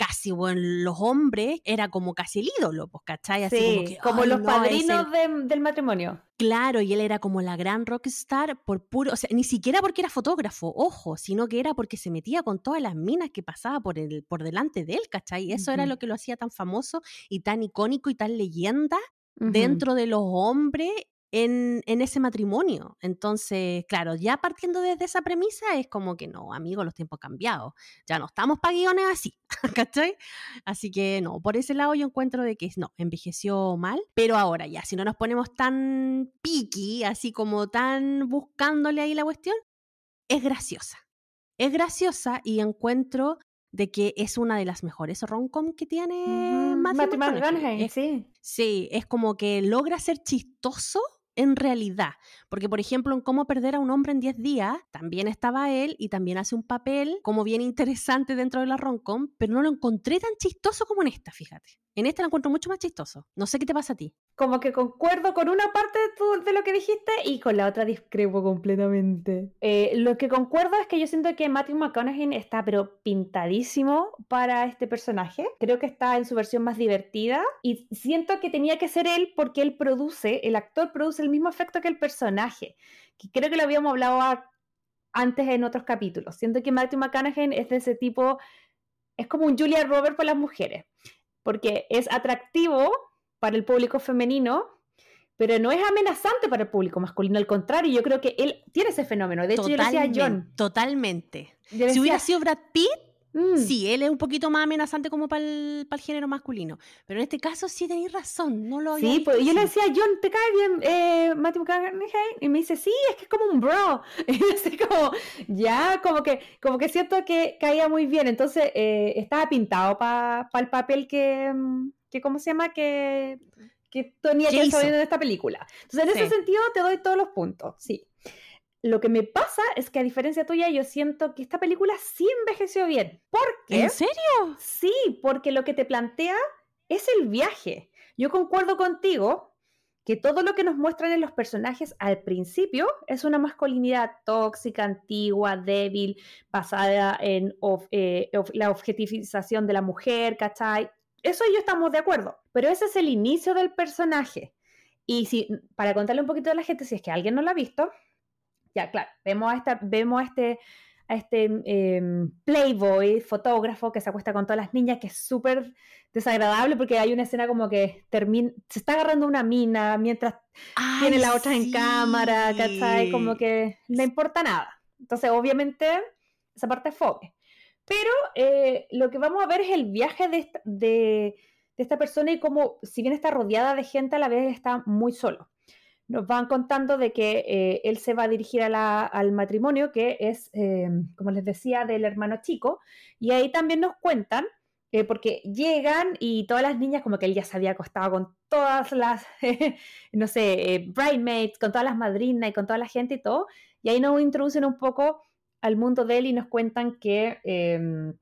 casi, bueno, los hombres era como casi el ídolo, pues, ¿cachai? Así como, que, como los padrinos del matrimonio. Claro, y él era como la gran rockstar por puro, o sea, ni siquiera porque era fotógrafo, ojo, sino que era porque se metía con todas las minas que pasaba por, el, por delante de él, ¿cachai? Y eso era lo que lo hacía tan famoso y tan icónico y tan leyenda dentro de los hombres en, ese matrimonio. Entonces, claro, ya partiendo desde esa premisa es como que no, amigo, los tiempos han cambiado. Ya no estamos para guiones así, *laughs* ¿cachai? Así que no, por ese lado yo encuentro de que no, envejeció mal, pero ahora ya, si no nos ponemos tan piqui, así como tan buscándole ahí la cuestión, es graciosa. Es graciosa y encuentro de que es una de las mejores rom-com que tiene Matthew, McConaughey. sí. Sí, es como que logra ser chistoso en realidad. Porque, por ejemplo, en Cómo perder a un hombre en 10 días, también estaba él y también hace un papel como bien interesante dentro de la roncom, pero no lo encontré tan chistoso como en esta, fíjate. En esta lo encuentro mucho más chistoso. No sé qué te pasa a ti. Como que concuerdo con una parte de, de lo que dijiste y con la otra discrepo completamente. Eh, lo que concuerdo es que yo siento que Matthew McConaughey está pero pintadísimo para este personaje. Creo que está en su versión más divertida y siento que tenía que ser él porque él produce, el actor produce el mismo efecto que el personaje. Que creo que lo habíamos hablado antes en otros capítulos. Siento que Matthew McConaughey es de ese tipo, es como un Julia Roberts para las mujeres porque es atractivo para el público femenino, pero no es amenazante para el público masculino. Al contrario, yo creo que él tiene ese fenómeno. De hecho, yo le decía a John. Totalmente. si hubiera sido Brad Pitt, Mm. Sí, él es un poquito más amenazante como para el, género masculino. Pero en este caso sí tenéis razón, no lo Sí, pues yo le decía, John, ¿te cae bien eh, Matthew McConaughey? Y me dice, sí, es que es como un bro. *laughs* Y así como, ya, como que, como que siento que caía muy bien. Entonces, eh, estaba pintado para el papel que, mm, que, ¿cómo se llama? Que, que tenía que estar en esta película. Entonces, en ese sentido, te doy todos los puntos, sí. Lo que me pasa es que a diferencia tuya, yo siento que esta película sí envejeció bien. ¿Por qué? ¿En serio? Sí, porque lo que te plantea es el viaje. Yo concuerdo contigo que todo lo que nos muestran en los personajes al principio es una masculinidad tóxica, antigua, débil, basada en eh, la objetivización de la mujer, ¿cachai? Eso y yo estamos de acuerdo, pero ese es el inicio del personaje. Y si, para contarle un poquito a la gente, si es que alguien no lo ha visto, ya, claro, vemos a, esta, vemos a este, a este em, playboy, fotógrafo que se acuesta con todas las niñas, que es súper desagradable porque hay una escena como que termina, se está agarrando una mina mientras tiene la otra en cámara, ¿cachai? Como que no importa nada. Entonces, obviamente, esa parte es fome. Pero eh, lo que vamos a ver es el viaje de esta, de, de esta persona y cómo, si bien está rodeada de gente, a la vez está muy solo nos van contando de que eh, él se va a dirigir al matrimonio, que es, eh, como les decía, del hermano chico, y ahí también nos cuentan, eh, porque llegan y todas las niñas, como que él ya se había acostado con todas las, *laughs* no sé, bridesmaids, con todas las madrinas y con toda la gente y todo, y ahí nos introducen un poco al mundo de él y nos cuentan que, em,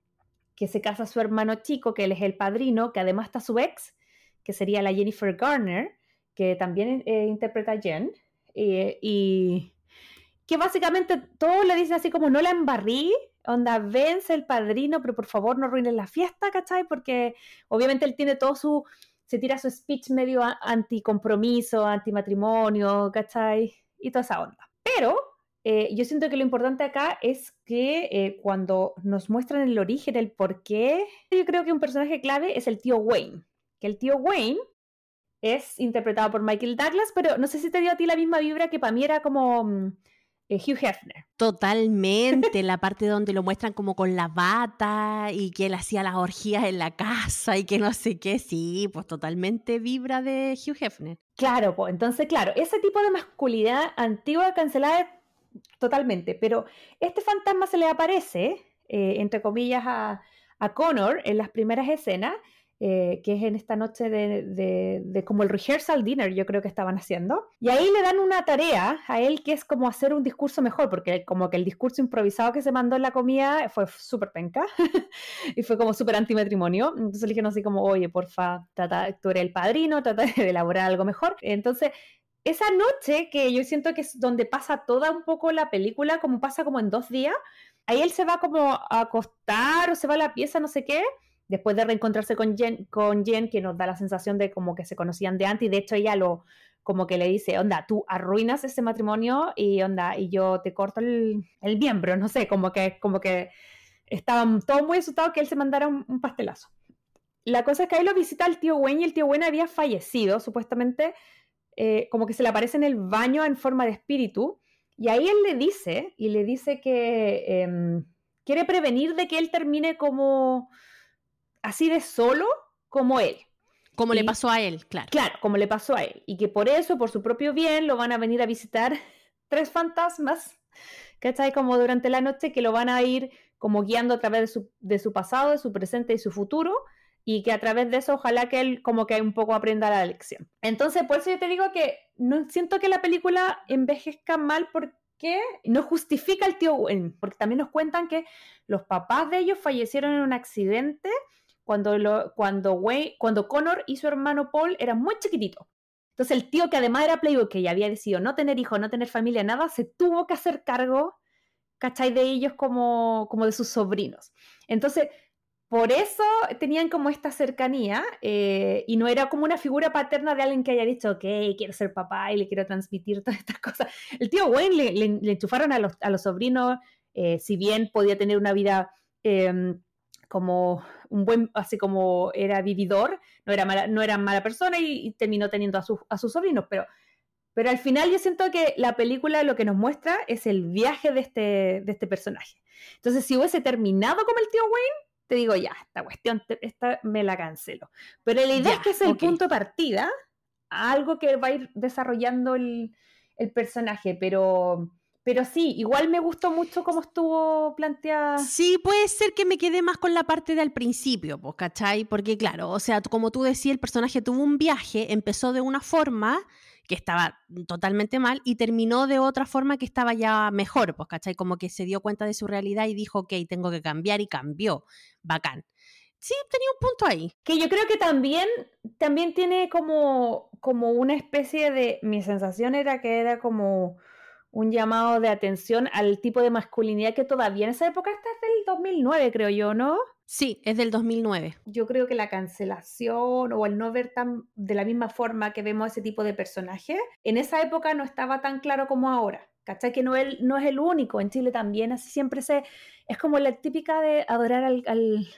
que se casa su hermano chico, que él es el padrino, que además está su ex, que sería la Jennifer Garner, que también eh, interpreta a Jen, eh, y que básicamente todo le dice así como no la embarrí, onda, vence el padrino, pero por favor no arruines la fiesta, ¿cachai? Porque obviamente él tiene todo su, se tira su speech medio anticompromiso, antimatrimonio, ¿cachai? Y toda esa onda. Pero eh, yo siento que lo importante acá es que cuando nos muestran el origen, el por qué, yo creo que un personaje clave es el tío Wayne. Que el tío Wayne es interpretado por Michael Douglas, pero no sé si te dio a ti la misma vibra que para mí era como mm, eh, Hugh Hefner. Totalmente, *laughs* la parte donde lo muestran como con la bata y que él hacía las orgías en la casa y que no sé qué, sí, pues totalmente vibra de Hugh Hefner. Claro, pues entonces, claro, ese tipo de masculinidad antigua cancelada totalmente, pero este fantasma se le aparece, eh, entre comillas, a, a Connor en las primeras escenas eh, que es en esta noche de, como el rehearsal dinner, yo creo que estaban haciendo. Y ahí le dan una tarea a él que es como hacer un discurso mejor, porque como que el discurso improvisado que se mandó en la comida fue súper penca *laughs* y fue como súper antimatrimonio. Entonces le dijeron así como, oye, porfa, trata, tú eres el padrino, trata de elaborar algo mejor. Entonces, esa noche que yo siento que es donde pasa toda un poco la película, como pasa como en dos días, ahí él se va como a acostar o se va a la pieza, no sé qué, después de reencontrarse con Jen, con Jen, que nos da la sensación de como que se conocían de antes, y de hecho ella lo, como que le dice, onda, tú arruinas ese matrimonio y onda, y yo te corto el, miembro, no sé, como que, como que estaban todos muy asustados que él se mandara un, pastelazo. La cosa es que ahí lo visita el tío Wayne y el tío Wayne había fallecido, supuestamente, eh, como que se le aparece en el baño en forma de espíritu, y ahí él le dice, y le dice que em, quiere prevenir de que él termine como así de solo como él. Como le pasó a él, claro. Claro, como le pasó a él. Y que por eso, por su propio bien, lo van a venir a visitar *laughs* tres fantasmas, ¿cachai? Como durante la noche que lo van a ir como guiando a través de su, de su pasado, de su presente y su futuro, y que a través de eso ojalá que él como que un poco aprenda la lección. Entonces, por eso yo te digo que no siento que la película envejezca mal porque no justifica el tío Wayne, porque también nos cuentan que los papás de ellos fallecieron en un accidente cuando, lo, cuando, Wayne, cuando Connor y su hermano Paul eran muy chiquititos. Entonces el tío que además era playboy, que ya había decidido no tener hijos, no tener familia, nada, se tuvo que hacer cargo, ¿cachai? De ellos como, como de sus sobrinos. Entonces, por eso tenían como esta cercanía eh, y no era como una figura paterna de alguien que haya dicho, ok, quiero ser papá y le quiero transmitir todas estas cosas. El tío Wayne le, enchufaron a los, a los sobrinos, eh, si bien podía tener una vida... Em, como un buen, así como era vividor, no era mala, no era mala persona y, terminó teniendo a, a sus sobrinos, pero, pero al final yo siento que la película lo que nos muestra es el viaje de este, de este personaje. Entonces, si hubiese terminado como el tío Wayne, te digo, ya, esta cuestión, esta me la cancelo. Pero la idea es que es el punto de partida algo que va a ir desarrollando el, el personaje, pero pero sí, igual me gustó mucho cómo estuvo planteada. Sí, puede ser que me quedé más con la parte del principio, pues, ¿cachai? Porque claro, o sea, como tú decías, el personaje tuvo un viaje, empezó de una forma que estaba totalmente mal y terminó de otra forma que estaba ya mejor, pues, ¿cachai? Como que se dio cuenta de su realidad y dijo, ok, tengo que cambiar y cambió. Bacán. Sí, tenía un punto ahí. Que yo creo que también, también tiene como, como una especie de, mi sensación era que era como un llamado de atención al tipo de masculinidad que todavía en esa época está desde el 2009, creo yo, ¿no? Sí, es del 2009. Yo creo que la cancelación o el no ver tan de la misma forma que vemos ese tipo de personaje, en esa época no estaba tan claro como ahora. ¿Cachai? Que no, él, no es el único, en Chile también, así siempre se... Es como la típica de adorar al al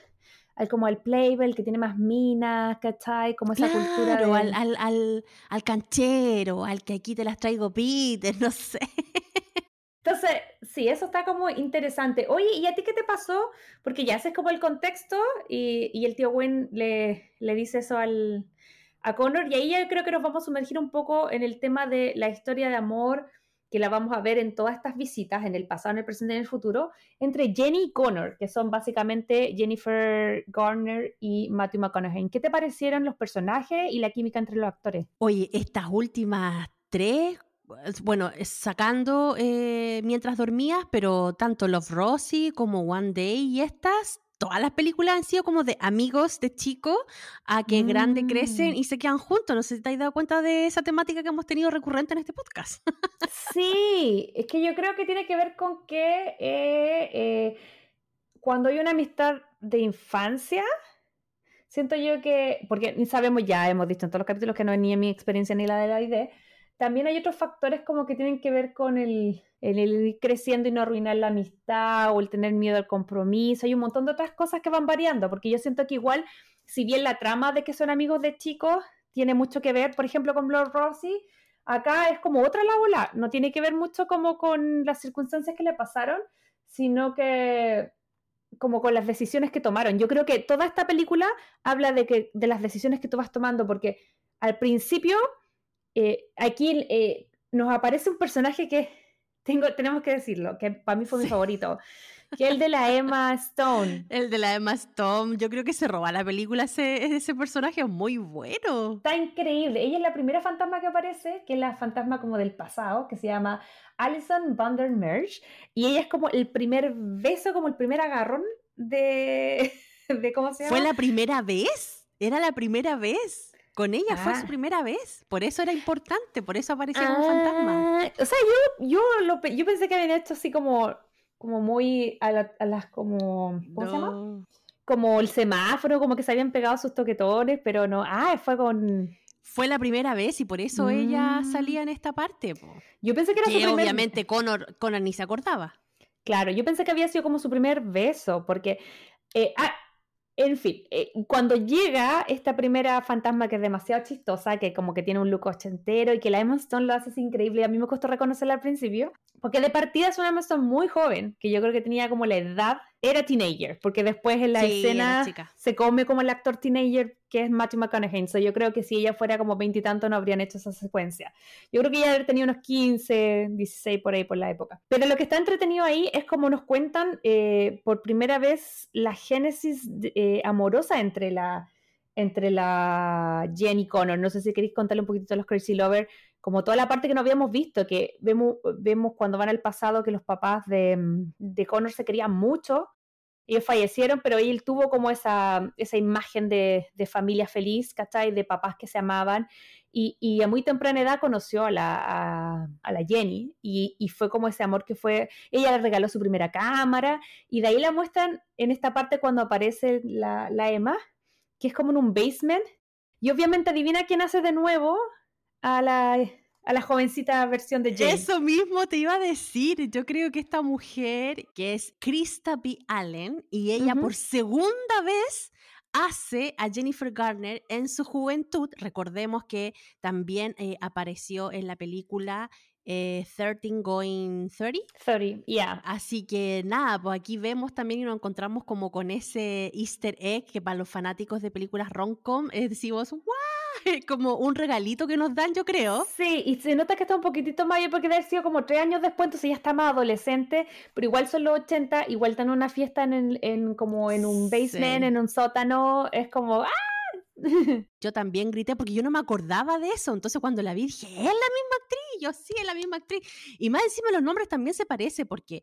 como al playboy, que tiene más minas, ¿cachai? Como esa cultura de... al, al, al, al, canchero, al que aquí te las traigo Peter, *laughs* no sé. Entonces, sí, eso está como interesante. Oye, ¿y a ti qué te pasó? Porque ya haces como el contexto y, y el tío Gwen le, le dice eso al, a Connor y ahí yo creo que nos vamos a sumergir un poco en el tema de la historia de amor que la vamos a ver en todas estas visitas, en el pasado, en el presente y en el futuro, entre Jenny y Connor, que son básicamente Jennifer Garner y Matthew McConaughey. ¿Qué te parecieron los personajes y la química entre los actores? Oye, estas últimas tres, bueno, sacando eh, mientras dormías, pero tanto Love Rosie como One Day y estas, todas las películas han sido como de amigos de chicos a que grandes crecen mm. y se quedan juntos. No sé si te has dado cuenta de esa temática que hemos tenido recurrente en este podcast. sí, es que yo creo que tiene que ver con que eh, eh, cuando hay una amistad de infancia, siento yo que, porque sabemos ya, hemos dicho en todos los capítulos que no es ni en mi experiencia ni la de la idea, también hay otros factores como que tienen que ver con el, el, ir creciendo y no arruinar la amistad o el tener miedo al compromiso. Hay un montón de otras cosas que van variando, porque yo siento que igual, si bien la trama de que son amigos de chicos tiene mucho que ver, por ejemplo, con Lord Rossi, acá es como otra la bola. No tiene que ver mucho como con las circunstancias que le pasaron, sino que como con las decisiones que tomaron. Yo creo que toda esta película habla de, que, de las decisiones que tú vas tomando, porque al principio eh, aquí eh, nos aparece un personaje que *laughs* tengo, tenemos que decirlo, que para mí fue mi favorito, que el de la *laughs* Emma Stone. El de la Emma Stone, yo creo que se roba la película ese, ese personaje, es muy bueno. Está increíble, ella es la primera fantasma que aparece, que es la fantasma como del pasado, que se llama Alison Van der Merch, y ella es como el primer beso, como el primer agarrón de, *laughs* de ¿cómo se llama? ¿Fue la primera vez? ¿Era la primera vez? Con ella fue su ah. primera vez, por eso era importante, por eso apareció como fantasma. Ah, o sea, yo, yo, lo, yo pensé que habían hecho así como, como muy a, las como, ¿cómo se llama? como el semáforo, como que se habían pegado sus toquetones, pero no, ah, fue con... Fue la primera vez y por eso ella Mm. salía en esta parte. po. Yo pensé que era su Que primer... obviamente Connor, Connor ni se acordaba. Claro, yo pensé que había sido como su primer beso, porque, eh, ah, en fin, eh, cuando llega esta primera fantasma que es demasiado chistosa, que como que tiene un look ochentero y que la Emma Stone lo hace increíble, a mí me costó reconocerla al principio, porque de partida es una Emma Stone muy joven, que yo creo que tenía como la edad, era teenager, porque después en la Sí, escena se come como el actor teenager que es Matthew McConaughey, so yo creo que si ella fuera como veintitantos no habrían hecho esa secuencia. Yo creo que ella habría tenido unos 15, 16 por ahí por la época. Pero lo que está entretenido ahí es como nos cuentan eh, por primera vez la génesis eh, amorosa entre la entre la Jenny Connor. No sé si queréis contarle un poquitito a los Crazy Lover, como toda la parte que no habíamos visto, que vemos, vemos cuando van al pasado que los papás de, de Connor se querían mucho ellos fallecieron, pero él tuvo como esa, esa imagen de, de familia feliz, ¿cachai? De papás que se amaban. Y, y a muy temprana edad conoció a la, a la Jenny y, y fue como ese amor que fue, ella le regaló su primera cámara y de ahí la muestran en esta parte cuando aparece la, la Emma, que es como en un basement. Y obviamente adivina quién hace de nuevo a la, a la jovencita versión de Jane. Eso mismo te iba a decir. Yo creo que esta mujer, que es Krista B. Allen, y ella por segunda vez hace a Jennifer Garner en su juventud. Recordemos que también eh, apareció en la película eh, 13 Going 30. 30, yeah. Así que nada, pues aquí vemos también y nos encontramos como con ese easter egg que para los fanáticos de películas rom-com eh, decimos, ¡guau! Como un regalito que nos dan, yo creo. Sí, y se nota que está un poquitito mayor porque debe haber sido como tres años después, entonces ya está más adolescente, pero igual son los 80, igual están en una fiesta en, el- en como en un basement, Sí. en un sótano, es como ¡ah! *laughs* Yo también grité porque yo no me acordaba de eso. Entonces cuando la vi dije, es la misma actriz. Yo sí, es la misma actriz. Y más encima los nombres también se parecen porque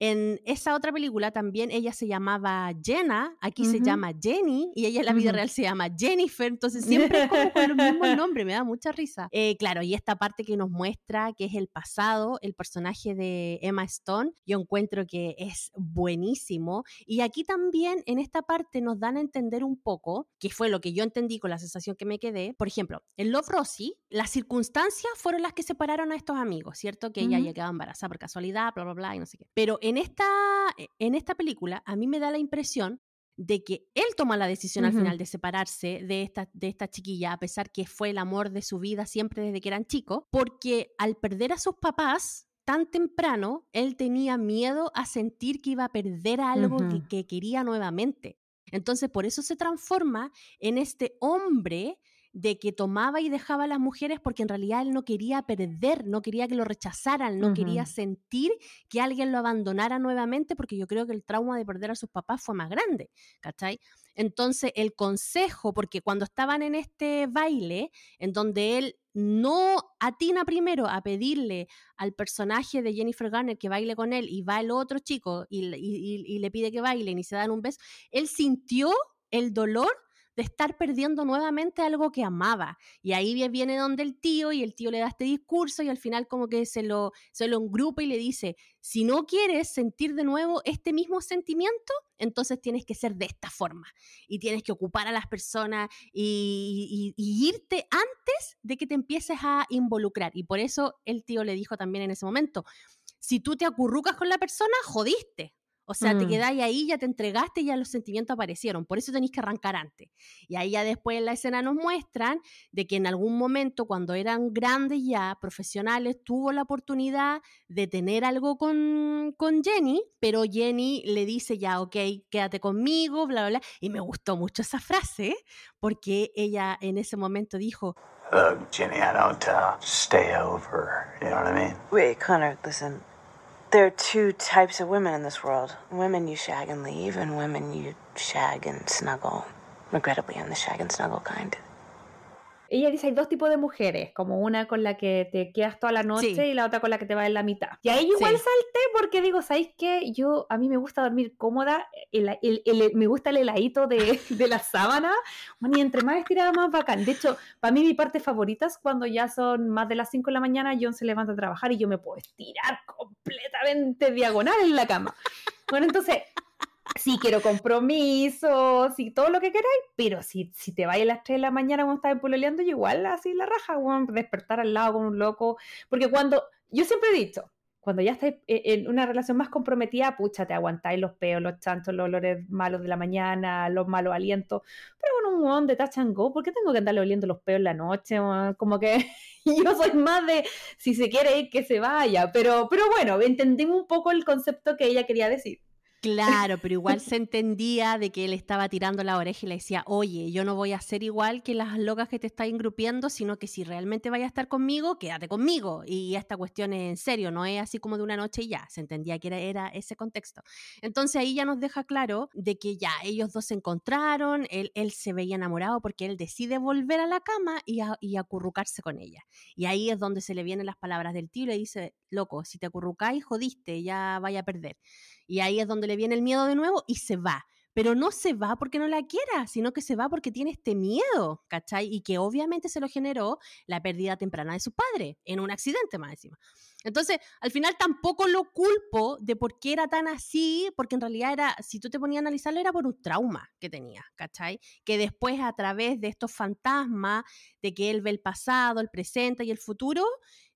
en esa otra película también ella se llamaba Jenna, aquí se Ujú. llama Jenny y ella en la vida Ujú. real se llama Jennifer. Entonces siempre es como con los mismos *laughs* nombres, me da mucha risa. Eh, claro, y esta parte que nos muestra que es el pasado, el personaje de Emma Stone, yo encuentro que es buenísimo. Y aquí también en esta parte nos dan a entender un poco, que fue lo que yo entendí con la sensación que me quedé. Por ejemplo, en Love Rosie, las circunstancias fueron las que separaron a estos amigos, ¿cierto? Que ella Ujú. ya quedaba embarazada por casualidad, bla, bla, bla, y no sé qué. Pero en esta, en esta película, a mí me da la impresión de que él toma la decisión al final de separarse de esta, de esta chiquilla, a pesar que fue el amor de su vida siempre desde que eran chicos, porque al perder a sus papás tan temprano, él tenía miedo a sentir que iba a perder algo que quería nuevamente. Entonces, por eso se transforma en este hombre de que tomaba y dejaba a las mujeres porque en realidad él no quería perder, no quería que lo rechazaran, no quería sentir que alguien lo abandonara nuevamente porque yo creo que el trauma de perder a sus papás fue más grande, ¿cachai? Entonces el consejo, porque cuando estaban en este baile, en donde él no atina primero a pedirle al personaje de Jennifer Garner que baile con él y va el otro chico y, le- y- y- y le pide que bailen y se dan un beso, él sintió el dolor de estar perdiendo nuevamente algo que amaba. Y ahí vie- viene donde el tío y el tío le da este discurso y al final como que se lo, se lo engrupa y le dice, si no quieres sentir de nuevo este mismo sentimiento, entonces tienes que ser de esta forma y tienes que ocupar a las personas y irte antes de que te empieces a involucrar. Y por eso el tío le dijo también en ese momento, si tú te acurrucas con la persona, jodiste. O sea, te Mm. quedáis ahí, ya te entregaste y ya los sentimientos aparecieron. Por eso tenéis que arrancar antes. Y ahí ya después en la escena nos muestran de que en algún momento, cuando eran grandes ya, profesionales, tuvo la oportunidad de tener algo con, con Jenny, pero Jenny le dice ya, ok, quédate conmigo, bla, bla, bla. Y me gustó mucho esa frase, porque ella en ese momento dijo, Look, Jenny, I don't uh, stay over. You know what I mean? Wait, Connor, listen. There are two types of women in this world women you shag and leave, and women you shag and snuggle. Regrettably, I'm the shag and snuggle kind. Ella dice, hay dos tipos de mujeres, como una con la que te quedas toda la noche Sí. y la otra con la que te va en la mitad. Y ahí igual Sí. salté porque digo, ¿sabéis qué? Yo, a mí me gusta dormir cómoda, el- el- el- me gusta el heladito de, *laughs* de la sábana, bueno, y entre más estirada, más bacán. De hecho, para mí mi parte favorita es cuando ya son más de las 5 de la mañana, John se levanta a trabajar y yo me puedo estirar completamente diagonal en la cama. Bueno, entonces, sí quiero compromiso, sí todo lo que queráis, pero si, si te vais a las 3 de la mañana cuando estás pololeando, yo igual así la raja, despertar al lado con un loco, porque cuando, yo siempre he dicho, cuando ya estáis en una relación más comprometida, pucha, te aguantáis los peos, los chantos, los olores malos de la mañana, los malos alientos. Pero con un one de touch and go, ¿por qué tengo que andarle oliendo los peos en la noche? Como que *laughs* yo soy más de si se quiere que se vaya. Pero, pero bueno, entendimos un poco el concepto que ella quería decir. Claro, pero *laughs* igual se entendía de que él estaba tirando la oreja y le decía, oye, yo no voy a ser igual que las locas que te están ingrupiendo, sino que si realmente vayas a estar conmigo, quédate conmigo. Y esta cuestión es en serio, no es así como de una noche y ya, se entendía que era, era ese contexto. Entonces ahí ya nos deja claro de que ya ellos dos se encontraron, él, él se veía enamorado porque él decide volver a la cama y, y acurrucarse con ella. Y ahí es donde se le vienen las palabras del tío y le dice, loco, si te acurrucáis, jodiste, ya vaya a perder. Y ahí es donde le viene el miedo de nuevo y se va. Pero no se va porque no la quiera, sino que se va porque tiene este miedo, ¿cachai? Y que obviamente se lo generó la pérdida temprana de su padre, en un accidente más encima. Entonces, al final tampoco lo culpo de por qué era tan así, porque en realidad era, si tú te ponías a analizarlo, era por un trauma que tenía, ¿cachai? Que después a través de estos fantasmas, de que él ve el pasado, el presente y el futuro,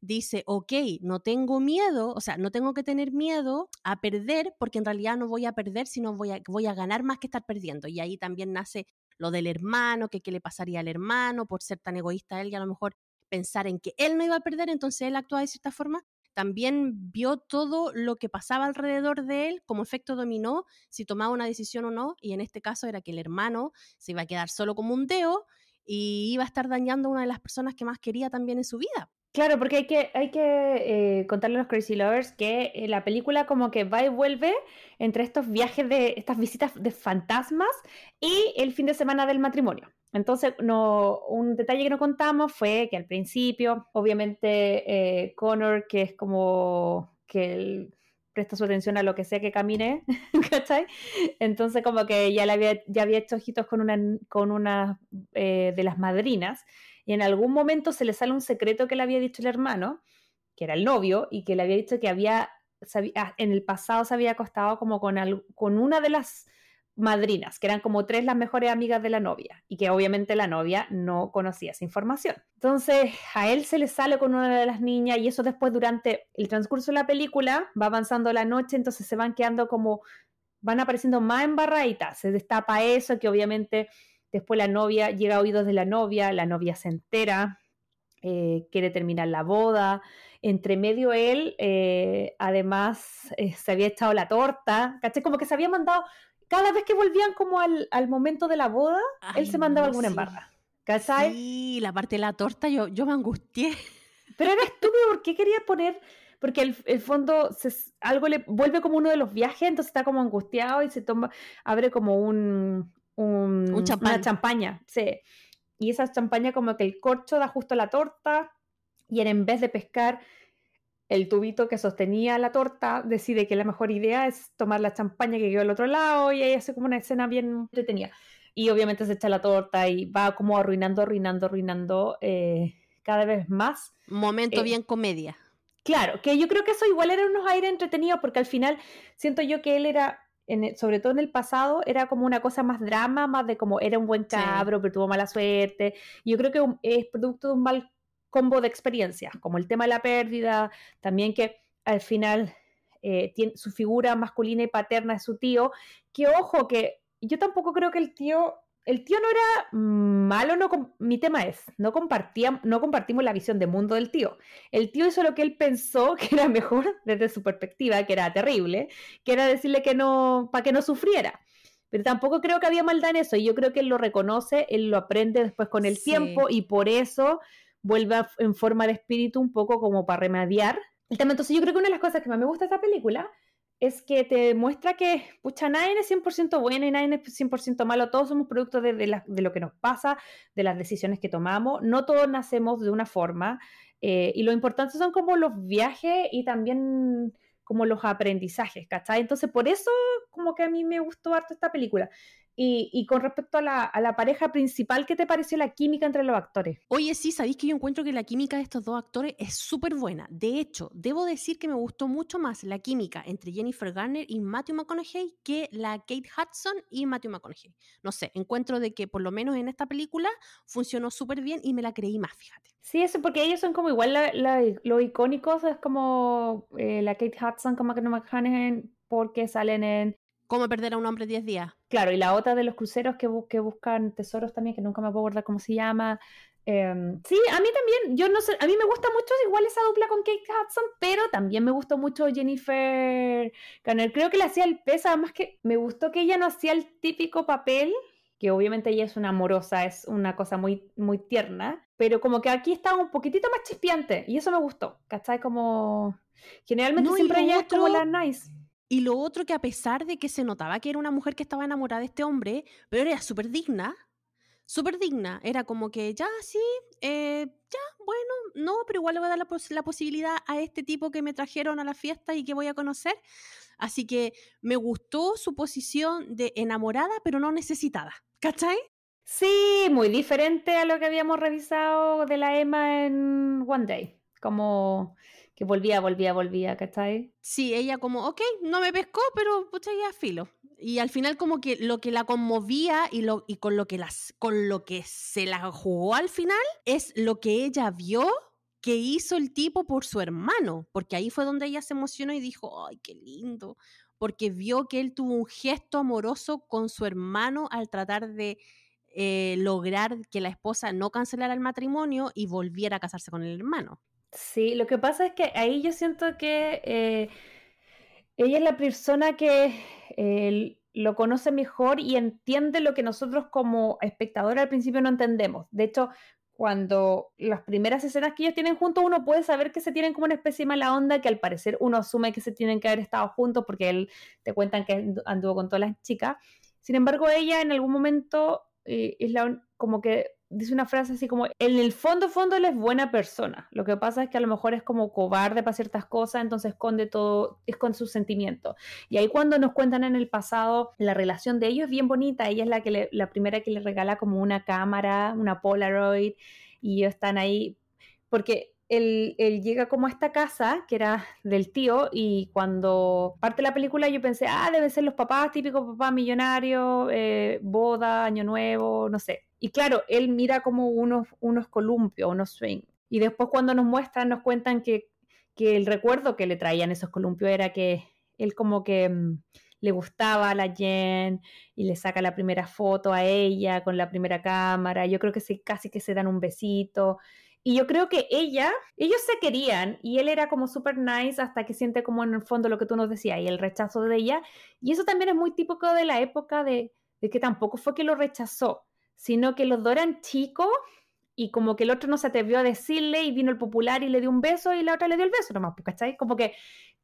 dice, ok, no tengo miedo, o sea, no tengo que tener miedo a perder, porque en realidad no voy a perder, sino voy a, voy a ganar más que estar perdiendo. Y ahí también nace lo del hermano, que qué le pasaría al hermano por ser tan egoísta él y a lo mejor pensar en que él no iba a perder, entonces él actúa de cierta forma. También vio todo lo que pasaba alrededor de él como efecto dominó, si tomaba una decisión o no, y en este caso era que el hermano se iba a quedar solo como un deo y iba a estar dañando a una de las personas que más quería también en su vida. Claro, porque hay que, hay que eh, contarle a los Crazy Lovers que eh, la película como que va y vuelve entre estos viajes de estas visitas de fantasmas y el fin de semana del matrimonio. Entonces, no, un detalle que no contamos fue que al principio, obviamente, eh, Connor, que es como que él presta su atención a lo que sea que camine, *laughs* ¿cachai? Entonces, como que ya, le había, ya había hecho ojitos con una, con una de las madrinas y en algún momento se le sale un secreto que le había dicho el hermano, que era el novio, y que le había dicho que había, ah, en el pasado se había acostado como con, con una de las madrinas, que eran como tres las mejores amigas de la novia, y que obviamente la novia no conocía esa información. Entonces a él se le sale con una de las niñas, y eso después durante el transcurso de la película va avanzando la noche, entonces se van quedando como, van apareciendo más embarraditas, se destapa eso, que obviamente Después la novia llega a oídos de la novia, la novia se entera, eh, quiere terminar la boda. Entre medio él, eh, además, eh, se había echado la torta, ¿caché? Como que se había mandado, cada vez que volvían como al, momento de la boda, él se mandaba alguna embarra. ¿Cachai? Sí, la parte de la torta yo, yo me angustié. *laughs* Pero era estúpido porque quería poner, porque el, el fondo algo le vuelve como uno de los viajes, entonces está como angustiado y se toma, abre como un, un, una champaña. Sí. Y esa champaña como que el corcho da justo la torta y en vez de pescar el tubito que sostenía la torta, decide que la mejor idea es tomar la champaña que quedó al otro lado y ahí hace como una escena bien entretenida. Y obviamente se echa la torta y va como arruinando, arruinando, arruinando eh, cada vez más. Momento eh, bien comedia. Claro, que yo creo que eso igual era unos aires entretenidos porque al final siento yo que él era sobre todo en el pasado, era como una cosa más drama, más de como era un buen cabro, pero tuvo mala suerte. Yo creo que es producto de un mal combo de experiencias, como el tema de la pérdida, también que al final eh, tiene, su figura masculina y paterna es su tío, que ojo, que yo tampoco creo que el tío el tío no era malo, no, mi tema es, no, no compartimos la visión de mundo del tío. El tío hizo lo que él pensó *laughs* que era mejor desde su perspectiva, que era terrible, que era decirle que no, para que no sufriera. Pero tampoco creo que había maldad en eso, y yo creo que él lo reconoce, él lo aprende después con el tiempo, y por eso vuelve en forma de espíritu un poco como para remediar el tema. Entonces yo creo que una de las cosas que más me gusta de esta película es que te muestra que, pucha, nadie es 100% bueno y nadie es 100% malo, todos somos productos de, de, lo que nos pasa, de las decisiones que tomamos, no todos nacemos de una forma, eh, y lo importante son como los viajes y también como los aprendizajes, ¿cachai? Entonces, por eso como que a mí me gustó harto esta película. Y, y con respecto a la, a la pareja principal, ¿qué te pareció la química entre los actores? Oye, sí, sabéis que yo encuentro que la química de estos dos actores es súper buena. De hecho, debo decir que me gustó mucho más la química entre Jennifer Garner y Matthew McConaughey que la Kate Hudson y Matthew McConaughey. No sé, encuentro de que por lo menos en esta película funcionó súper bien y me la creí más, fíjate. Sí, eso porque ellos son como igual la, la, lo icónicos, es como eh, la Kate Hudson como Matthew McConaughey porque salen en ¿Cómo perder a un hombre 10 días? Claro, y la otra de los cruceros que, bu que buscan tesoros también, que nunca me puedo acordar cómo se llama. Eh, sí, a mí también, yo no sé, a mí me gusta mucho igual esa dupla con Kate Hudson, pero también me gustó mucho Jennifer Garner. Creo que le hacía el peso, además que me gustó que ella no hacía el típico papel, que obviamente ella es una amorosa, es una cosa muy, muy tierna, pero como que aquí estaba un poquitito más chispeante, y eso me gustó, ¿cachai? Como, generalmente No, siempre ella es como otro- la nice. Y lo otro que a pesar de que se notaba que era una mujer que estaba enamorada de este hombre, pero era súper digna, súper digna, era como que ya, sí, eh, ya, bueno, no, pero igual le voy a dar la, la posibilidad a este tipo que me trajeron a la fiesta y que voy a conocer. Así que me gustó su posición de enamorada, pero no necesitada. ¿Cachai? Sí, muy diferente a lo que habíamos revisado de la Emma en One Day. Como que volvía, volvía, volvía, ¿cachai? Sí, ella como, ok, no me pescó, pero pucha, ya filo. Y al final como que lo que la conmovía y, lo, y con, lo que las, con lo que se la jugó al final es lo que ella vio que hizo el tipo por su hermano, porque ahí fue donde ella se emocionó y dijo, ay, qué lindo, porque vio que él tuvo un gesto amoroso con su hermano al tratar de eh, lograr que la esposa no cancelara el matrimonio y volviera a casarse con el hermano. Sí, lo que pasa es que ahí yo siento que eh, ella es la persona que eh, lo conoce mejor y entiende lo que nosotros como espectadores al principio no entendemos. De hecho, cuando las primeras escenas que ellos tienen juntos, uno puede saber que se tienen como una especie de mala onda, que al parecer uno asume que se tienen que haber estado juntos porque él te cuentan que andu- anduvo con todas las chicas. Sin embargo, ella en algún momento eh, es la como que dice una frase así como, en el fondo, fondo él es buena persona. Lo que pasa es que a lo mejor es como cobarde para ciertas cosas, entonces esconde todo, esconde sus sentimientos. Y ahí cuando nos cuentan en el pasado, la relación de ellos es bien bonita. Ella es la, que la primera que le regala como una cámara, una Polaroid, y ellos están ahí, porque él, llega como a esta casa que era del tío y cuando parte la película yo pensé, ah, deben ser los papás, típicos papás millonarios, eh, boda, año nuevo, no sé. Y claro, él mira como unos, unos columpios, unos swing. Y después cuando nos muestran, nos cuentan que, que el recuerdo que le traían esos columpios era que él como que mm, le gustaba a la Jen y le saca la primera foto a ella con la primera cámara. Yo creo que se, casi que se dan un besito. Y yo creo que ella, ellos se querían y él era como súper nice hasta que siente como en el fondo lo que tú nos decías y el rechazo de ella. Y eso también es muy típico de la época de, de que tampoco fue que lo rechazó, sino que los dos eran chicos y como que el otro no se atrevió a decirle y vino el popular y le dio un beso y la otra le dio el beso nomás, pues, ¿cachai? Como que,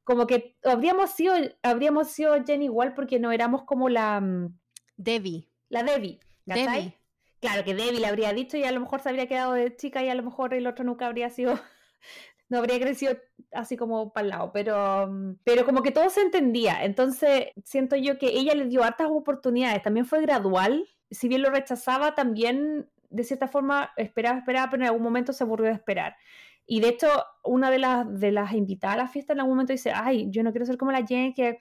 como que habríamos sido, habríamos sido Jen igual porque no éramos como la, mm, Debbie. la Debbie, ¿cachai? Debbie. Claro que Debbie le habría dicho y a lo mejor se habría quedado de chica y a lo mejor el otro nunca habría sido, *laughs* no habría crecido así como para el lado, pero, pero como que todo se entendía. Entonces siento yo que ella le dio hartas oportunidades, también fue gradual, si bien lo rechazaba, también de cierta forma esperaba, esperaba, pero en algún momento se aburrió de esperar. Y de hecho, una de las, de las invitadas a la fiesta en algún momento dice, ay, yo no quiero ser como la Jen que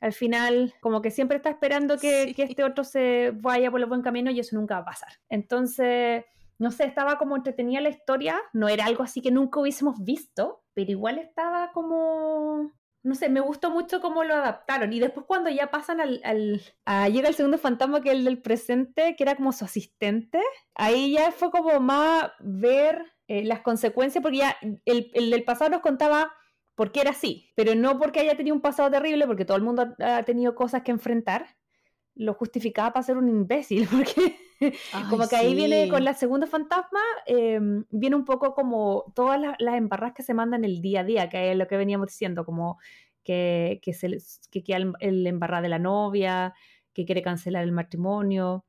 al final como que siempre está esperando que, Sí. que este otro se vaya por el buen camino y eso nunca va a pasar. Entonces, no sé, estaba como entretenida la historia, no era algo así que nunca hubiésemos visto, pero igual estaba como... No sé, me gustó mucho cómo lo adaptaron. Y después cuando ya pasan al... al- a- llega el segundo fantasma que es el del presente, que era como su asistente, ahí ya fue como más ver eh, las consecuencias, porque ya el, el del pasado nos contaba por qué era así, pero no porque haya tenido un pasado terrible, porque todo el mundo ha, ha tenido cosas que enfrentar, lo justificaba para ser un imbécil, *laughs* porque como Ay, que ahí sí. viene con la segunda fantasma, eh, viene un poco como todas las, las embarras que se mandan el día a día, que es lo que veníamos diciendo, como que, que, se, que queda el, el embarrada de la novia, que quiere cancelar el matrimonio,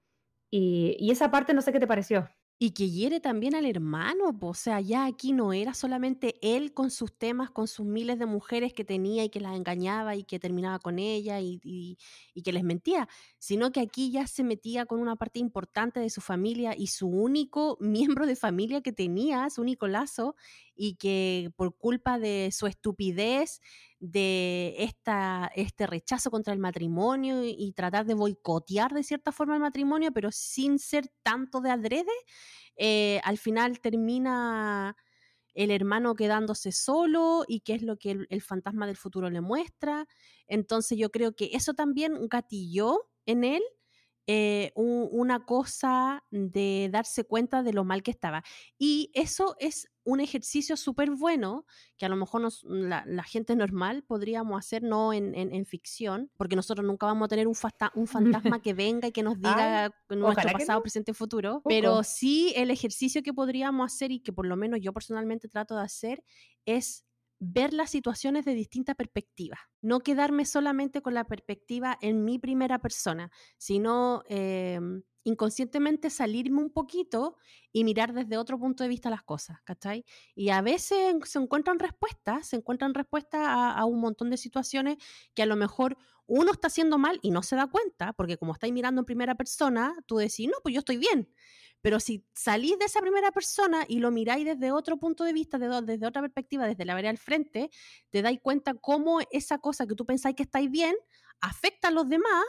y, y esa parte no sé qué te pareció. Y que hiere también al hermano, po. o sea, ya aquí no era solamente él con sus temas, con sus miles de mujeres que tenía y que las engañaba y que terminaba con ella y, y- que les mentía, sino que aquí ya se metía con una parte importante de su familia y su único *laughs* miembro de familia que tenía, su único lazo, y que por culpa de su estupidez, de esta, este rechazo contra el matrimonio y, tratar de boicotear de cierta forma el matrimonio, pero sin ser tanto de adrede, eh, al final termina el hermano quedándose solo y qué es lo que el, fantasma del futuro le muestra. Entonces yo creo que eso también gatilló en él eh, un- una cosa de darse cuenta de lo mal que estaba. Y eso es un ejercicio súper bueno que a lo mejor nos- la, la gente normal podríamos hacer, no en, en- en ficción, porque nosotros nunca vamos a tener un, fasta- un fantasma *laughs* que venga y que nos diga nuestro pasado, no. presente futuro, Poco. pero sí el ejercicio que podríamos hacer y que por lo menos yo personalmente trato de hacer es ver las situaciones de distinta perspectiva, no quedarme solamente con la perspectiva en mi primera persona, sino eh, inconscientemente salirme un poquito y mirar desde otro punto de vista las cosas, ¿cachai? Y a veces se encuentran respuestas, se encuentran respuestas a, a un montón de situaciones que a lo mejor uno está haciendo mal y no se da cuenta, porque como estáis mirando en primera persona, tú decís, no, pues yo estoy bien. Pero si salís de esa primera persona y lo miráis desde otro punto de vista, de- desde otra perspectiva, desde la vereda al frente, te dais cuenta cómo esa cosa que tú pensáis que estáis bien afecta a los demás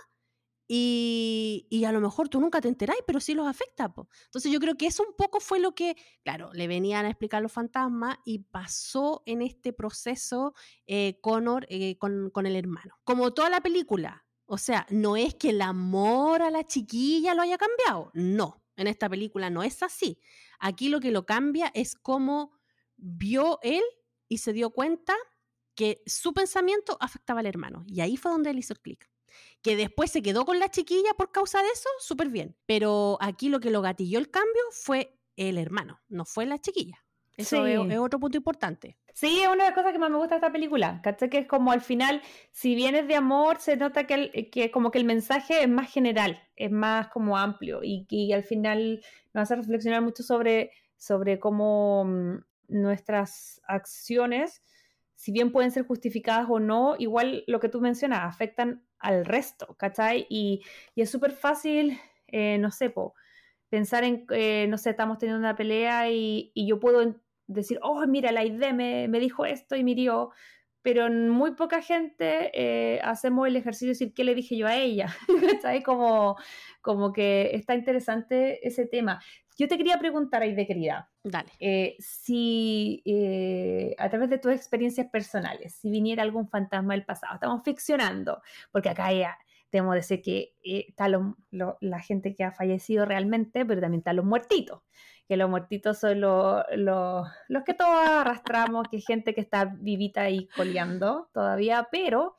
y, y a lo mejor tú nunca te enteráis, pero sí los afecta. po. Entonces yo creo que eso un poco fue lo que, claro, le venían a explicar los fantasmas y pasó en este proceso eh, Connor eh, con, con el hermano. Como toda la película. O sea, no es que el amor a la chiquilla lo haya cambiado. No, en esta película no es así. Aquí lo que lo cambia es cómo vio él y se dio cuenta que su pensamiento afectaba al hermano. Y ahí fue donde él hizo el clic. Que después se quedó con la chiquilla por causa de eso, súper bien. Pero aquí lo que lo gatilló el cambio fue el hermano, no fue la chiquilla. Eso Sí. es, es otro punto importante. Sí, es una de las cosas que más me gusta de esta película, ¿cachai? Que es como al final, si bien es de amor, se nota que, el- que como que el mensaje es más general, es más como amplio y, y al final nos hace reflexionar mucho sobre, sobre cómo mm, nuestras acciones, si bien pueden ser justificadas o no, igual lo que tú mencionas, afectan al resto, ¿cachai? Y, es súper fácil, eh, no sé, pensar en, eh, no sé, estamos teniendo una pelea y, yo puedo decir, oh, mira, la idea me, dijo esto y me hirió, pero muy poca gente eh, hacemos el ejercicio de decir qué le dije yo a ella, *laughs* ¿cachai? Como, como que está interesante ese tema. Yo te quería preguntar, Aide, querida, Dale. eh, si eh, a través de tus experiencias personales, si viniera algún fantasma del pasado, estamos ficcionando, porque acá ya tenemos que decir que eh, está lo- lo- la gente que ha fallecido realmente, pero también están los muertitos, que los muertitos son lo- lo- los que todos arrastramos, que es gente que está vivita y coleando todavía, pero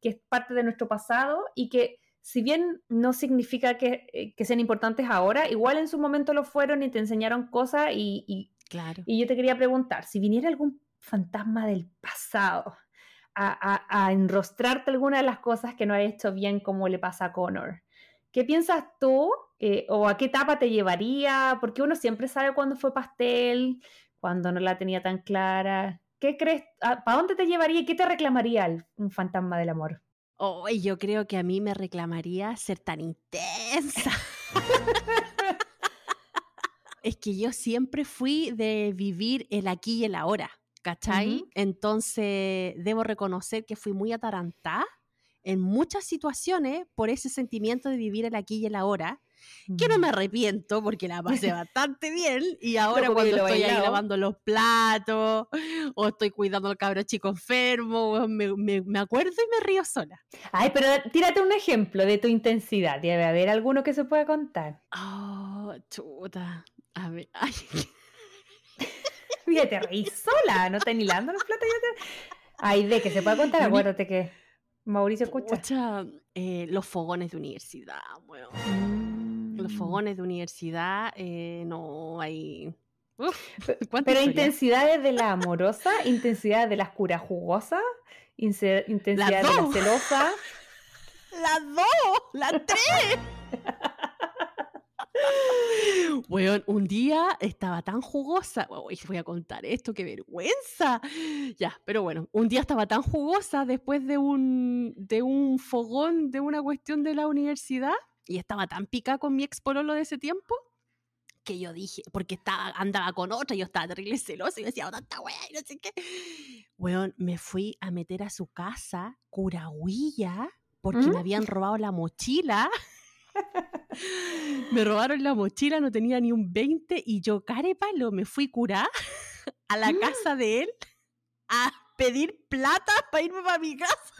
que es parte de nuestro pasado y que si bien no significa que, eh, que sean importantes ahora, igual en su momento lo fueron y te enseñaron cosas y, y- Claro. y yo te quería preguntar, si viniera algún fantasma del pasado a, a- a enrostrarte alguna de las cosas que no ha hecho bien como le pasa a Connor, ¿qué piensas tú eh, o a qué etapa te llevaría? Porque uno siempre sabe cuándo fue pastel, cuando no la tenía tan clara. ¿Qué crees? ¿Para dónde te llevaría y qué te reclamaría el- un fantasma del amor? Oh, yo creo que a mí me reclamaría ser tan intensa. *laughs* es que yo siempre fui de vivir el aquí y el ahora, ¿cachai? Entonces, debo reconocer que fui muy atarantada en muchas situaciones por ese sentimiento de vivir el aquí y el ahora, que no me arrepiento porque la pasé *laughs* bastante bien y ahora cuando estoy ahí lavando los platos o estoy cuidando al cabro chico enfermo, me, me- me acuerdo y me río sola. Ay, pero tírate un ejemplo de tu intensidad. Debe haber alguno que se pueda contar. Oh, chuta. A ver, *laughs* ay, *laughs* Mira, te reís sola, no estás ni lavando los platos. ya te- Ay, de que se pueda contar, acuérdate que Mauricio escucha. pucha, eh, los fogones de universidad, weón. Mm. Los fogones de universidad, eh, no hay... Uf, ¿cuánta Pero historia? intensidades de la amorosa, intensidad de las curas jugosas, inse- intensidad de la celosa. *laughs* ¡Las dos! ¡Las tres! Weón, un día estaba tan jugosa. Uy, voy a contar esto, qué vergüenza. Ya, pero bueno, un día estaba tan jugosa después de un, de un fogón de una cuestión de la universidad y estaba tan pica con mi ex pololo de ese tiempo que yo dije, porque estaba, andaba con otra, yo estaba terrible celosa y decía, tanta wea y no sé qué. Weón, me fui a meter a su casa, curahuilla, porque me ¿Mm? habían robado la mochila. *laughs* me robaron la mochila, no tenía ni un 20 y yo, carepalo, me fui curar *laughs* a la Mm. casa de él a pedir plata para irme para mi casa.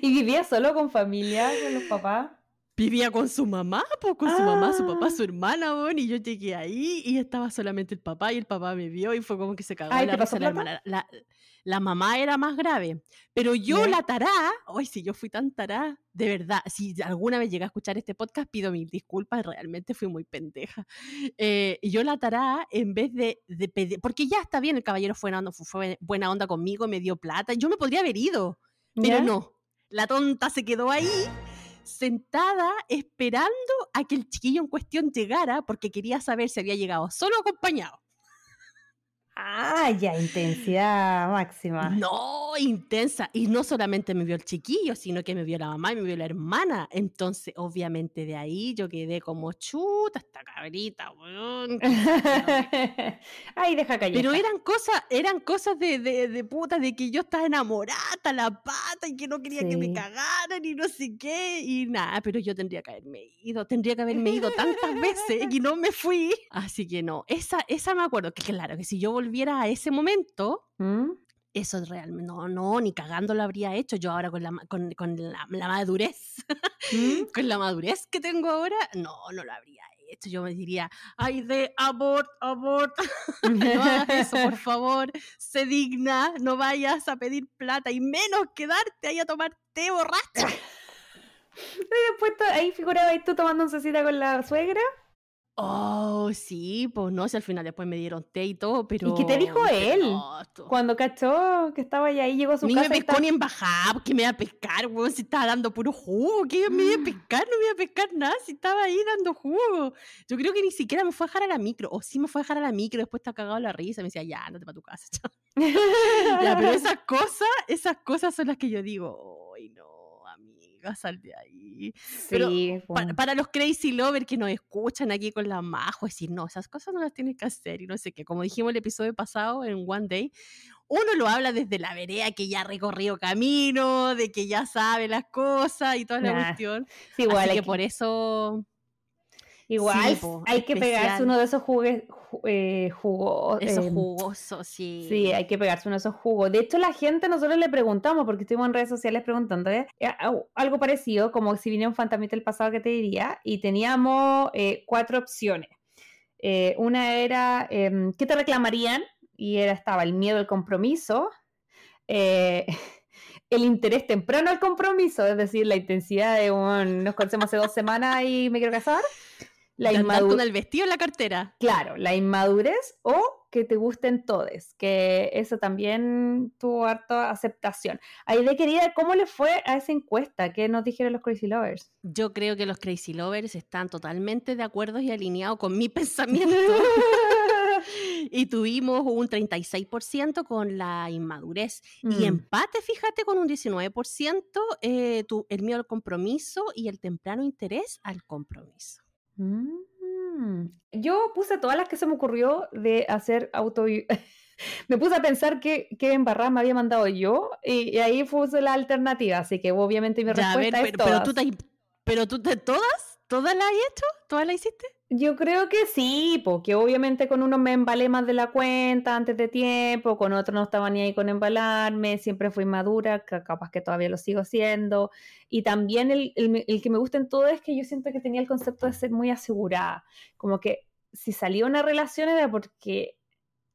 ¿Y vivía solo con familia, con los papás? Vivía con su mamá, pues con su mamá, su papá, Ah. su hermana, weón, y yo llegué ahí y estaba solamente el papá y el papá me vio y fue como que se cagó Ay, la ¿te pasó risa la hermana. La, la mamá era más grave, pero yo Ya. la tará, ay, si yo fui tan tará, de verdad, si alguna vez llegué a escuchar este podcast, pido mil disculpas, realmente fui muy pendeja. Eh, yo la tará, en vez de, de pedir, porque ya está bien, el caballero fue, onda- fue- buena onda conmigo, me dio plata, yo me podría haber ido, pero ¿Ya? no, la tonta se quedó ahí sentada esperando a que el chiquillo en cuestión llegara porque quería saber si había llegado solo acompañado. Ah, ya, intensidad máxima. No, intensa. Y no solamente me vio el chiquillo, sino que me vio la mamá y me vio la hermana. Entonces, obviamente, de ahí yo quedé como chuta, esta cabrita, weón. *laughs* Ay, deja callar. Pero eran cosas, eran cosas de, de, de puta, de que yo estaba enamorada, la pata, y que no quería que me cagaran y no sé qué, y nada, pero yo tendría que haberme ido, tendría que haberme ido tantas veces y no me fui. Así que no, esa, esa me acuerdo, que claro, que si yo volviera a ese momento, ¿Mm? eso es realmente, no, no, ni cagando lo habría hecho yo ahora con la, con, con la, la madurez, ¿Mm? *laughs* con la madurez que tengo ahora, no, no lo habría hecho. Yo me diría, ay, de abort, abort, *laughs* no hagas eso, por *laughs* favor, sé digna, no vayas a pedir plata y menos quedarte ahí a tomar té borracho. Y después ahí figuraba ahí tú tomando un cecita con la suegra. Oh, sí, pues no, si al final después me dieron té y todo, pero... qué te dijo él? no, Cuando cachó que estaba ahí, llegó a su Ni me casa. y pescó estaba- ni en bajada, que me iba a pescar, weón, si estaba dando puro jugo, que me iba a *gasps* pescar, no me iba a pescar nada, si estaba ahí dando jugo. Yo creo que ni siquiera me fue a dejar a la micro, o sí me fue a dejar a la micro, después está cagado la risa, me decía, ya, andate para tu casa. *laughs* chao". *laughs* ya, pero esas cosas, esas cosas son las que yo digo, ay no, amiga, sal de ahí. pero Sí. Pa- para los crazy lovers que nos escuchan aquí con la majo, decir, no, esas cosas no las tienes que hacer y no sé qué. Como dijimos el episodio pasado en One Day, uno lo habla desde la vereda que ya ha recorrido camino, de que ya sabe las cosas y toda la cuestión. Sí, igual, Así que- por eso igual po, hay que pegarse uno de esos jugues, ju- eh, jugos. eso em, jugoso, sí. Sí, hay que pegarse uno de esos jugos. De hecho, la gente, nosotros le preguntamos, porque estuvimos en redes sociales preguntando, ¿eh? Eh, algo parecido, como si viniera un fantasmita del pasado que te diría, y teníamos eh, cuatro opciones. Eh, una era, em, ¿qué te reclamarían? Y era, estaba el miedo al compromiso, eh, *laughs* el interés temprano al compromiso, es decir, la intensidad de un, nos conocemos hace dos semanas y me quiero casar. La De inmadurez. con el vestido en la cartera. Claro, la inmadurez o que te gusten todes, que eso también tuvo harta aceptación. Aide, querida, ¿cómo le fue a esa encuesta? ¿Qué nos dijeron los Crazy Lovers? Yo creo que los crazy lovers están totalmente de acuerdo y alineados con mi *laughs* pensamiento. *laughs* y tuvimos un 36% con la inmadurez. Y Mm. empate, fíjate, con un 19% eh, tu- el miedo al compromiso y el temprano interés al compromiso. Mm. Yo puse todas las que se me ocurrió de hacer auto... *laughs* me puse a pensar que, que embarrada me había mandado yo y, y ahí puse la alternativa, así que obviamente mi Ya, a ver, respuesta es pero, pero tú todas. te, pero tú te, todas, todas las has hecho, todas las hiciste. Yo creo que sí, porque obviamente con uno me embalé más de la cuenta antes de tiempo, con otro no estaba ni ahí con embalarme, siempre fui madura, ca- capaz que todavía lo sigo siendo. Y también el, el- el que me gusta en todo es que yo siento que tenía el concepto de ser muy asegurada, como que si salía una relación era porque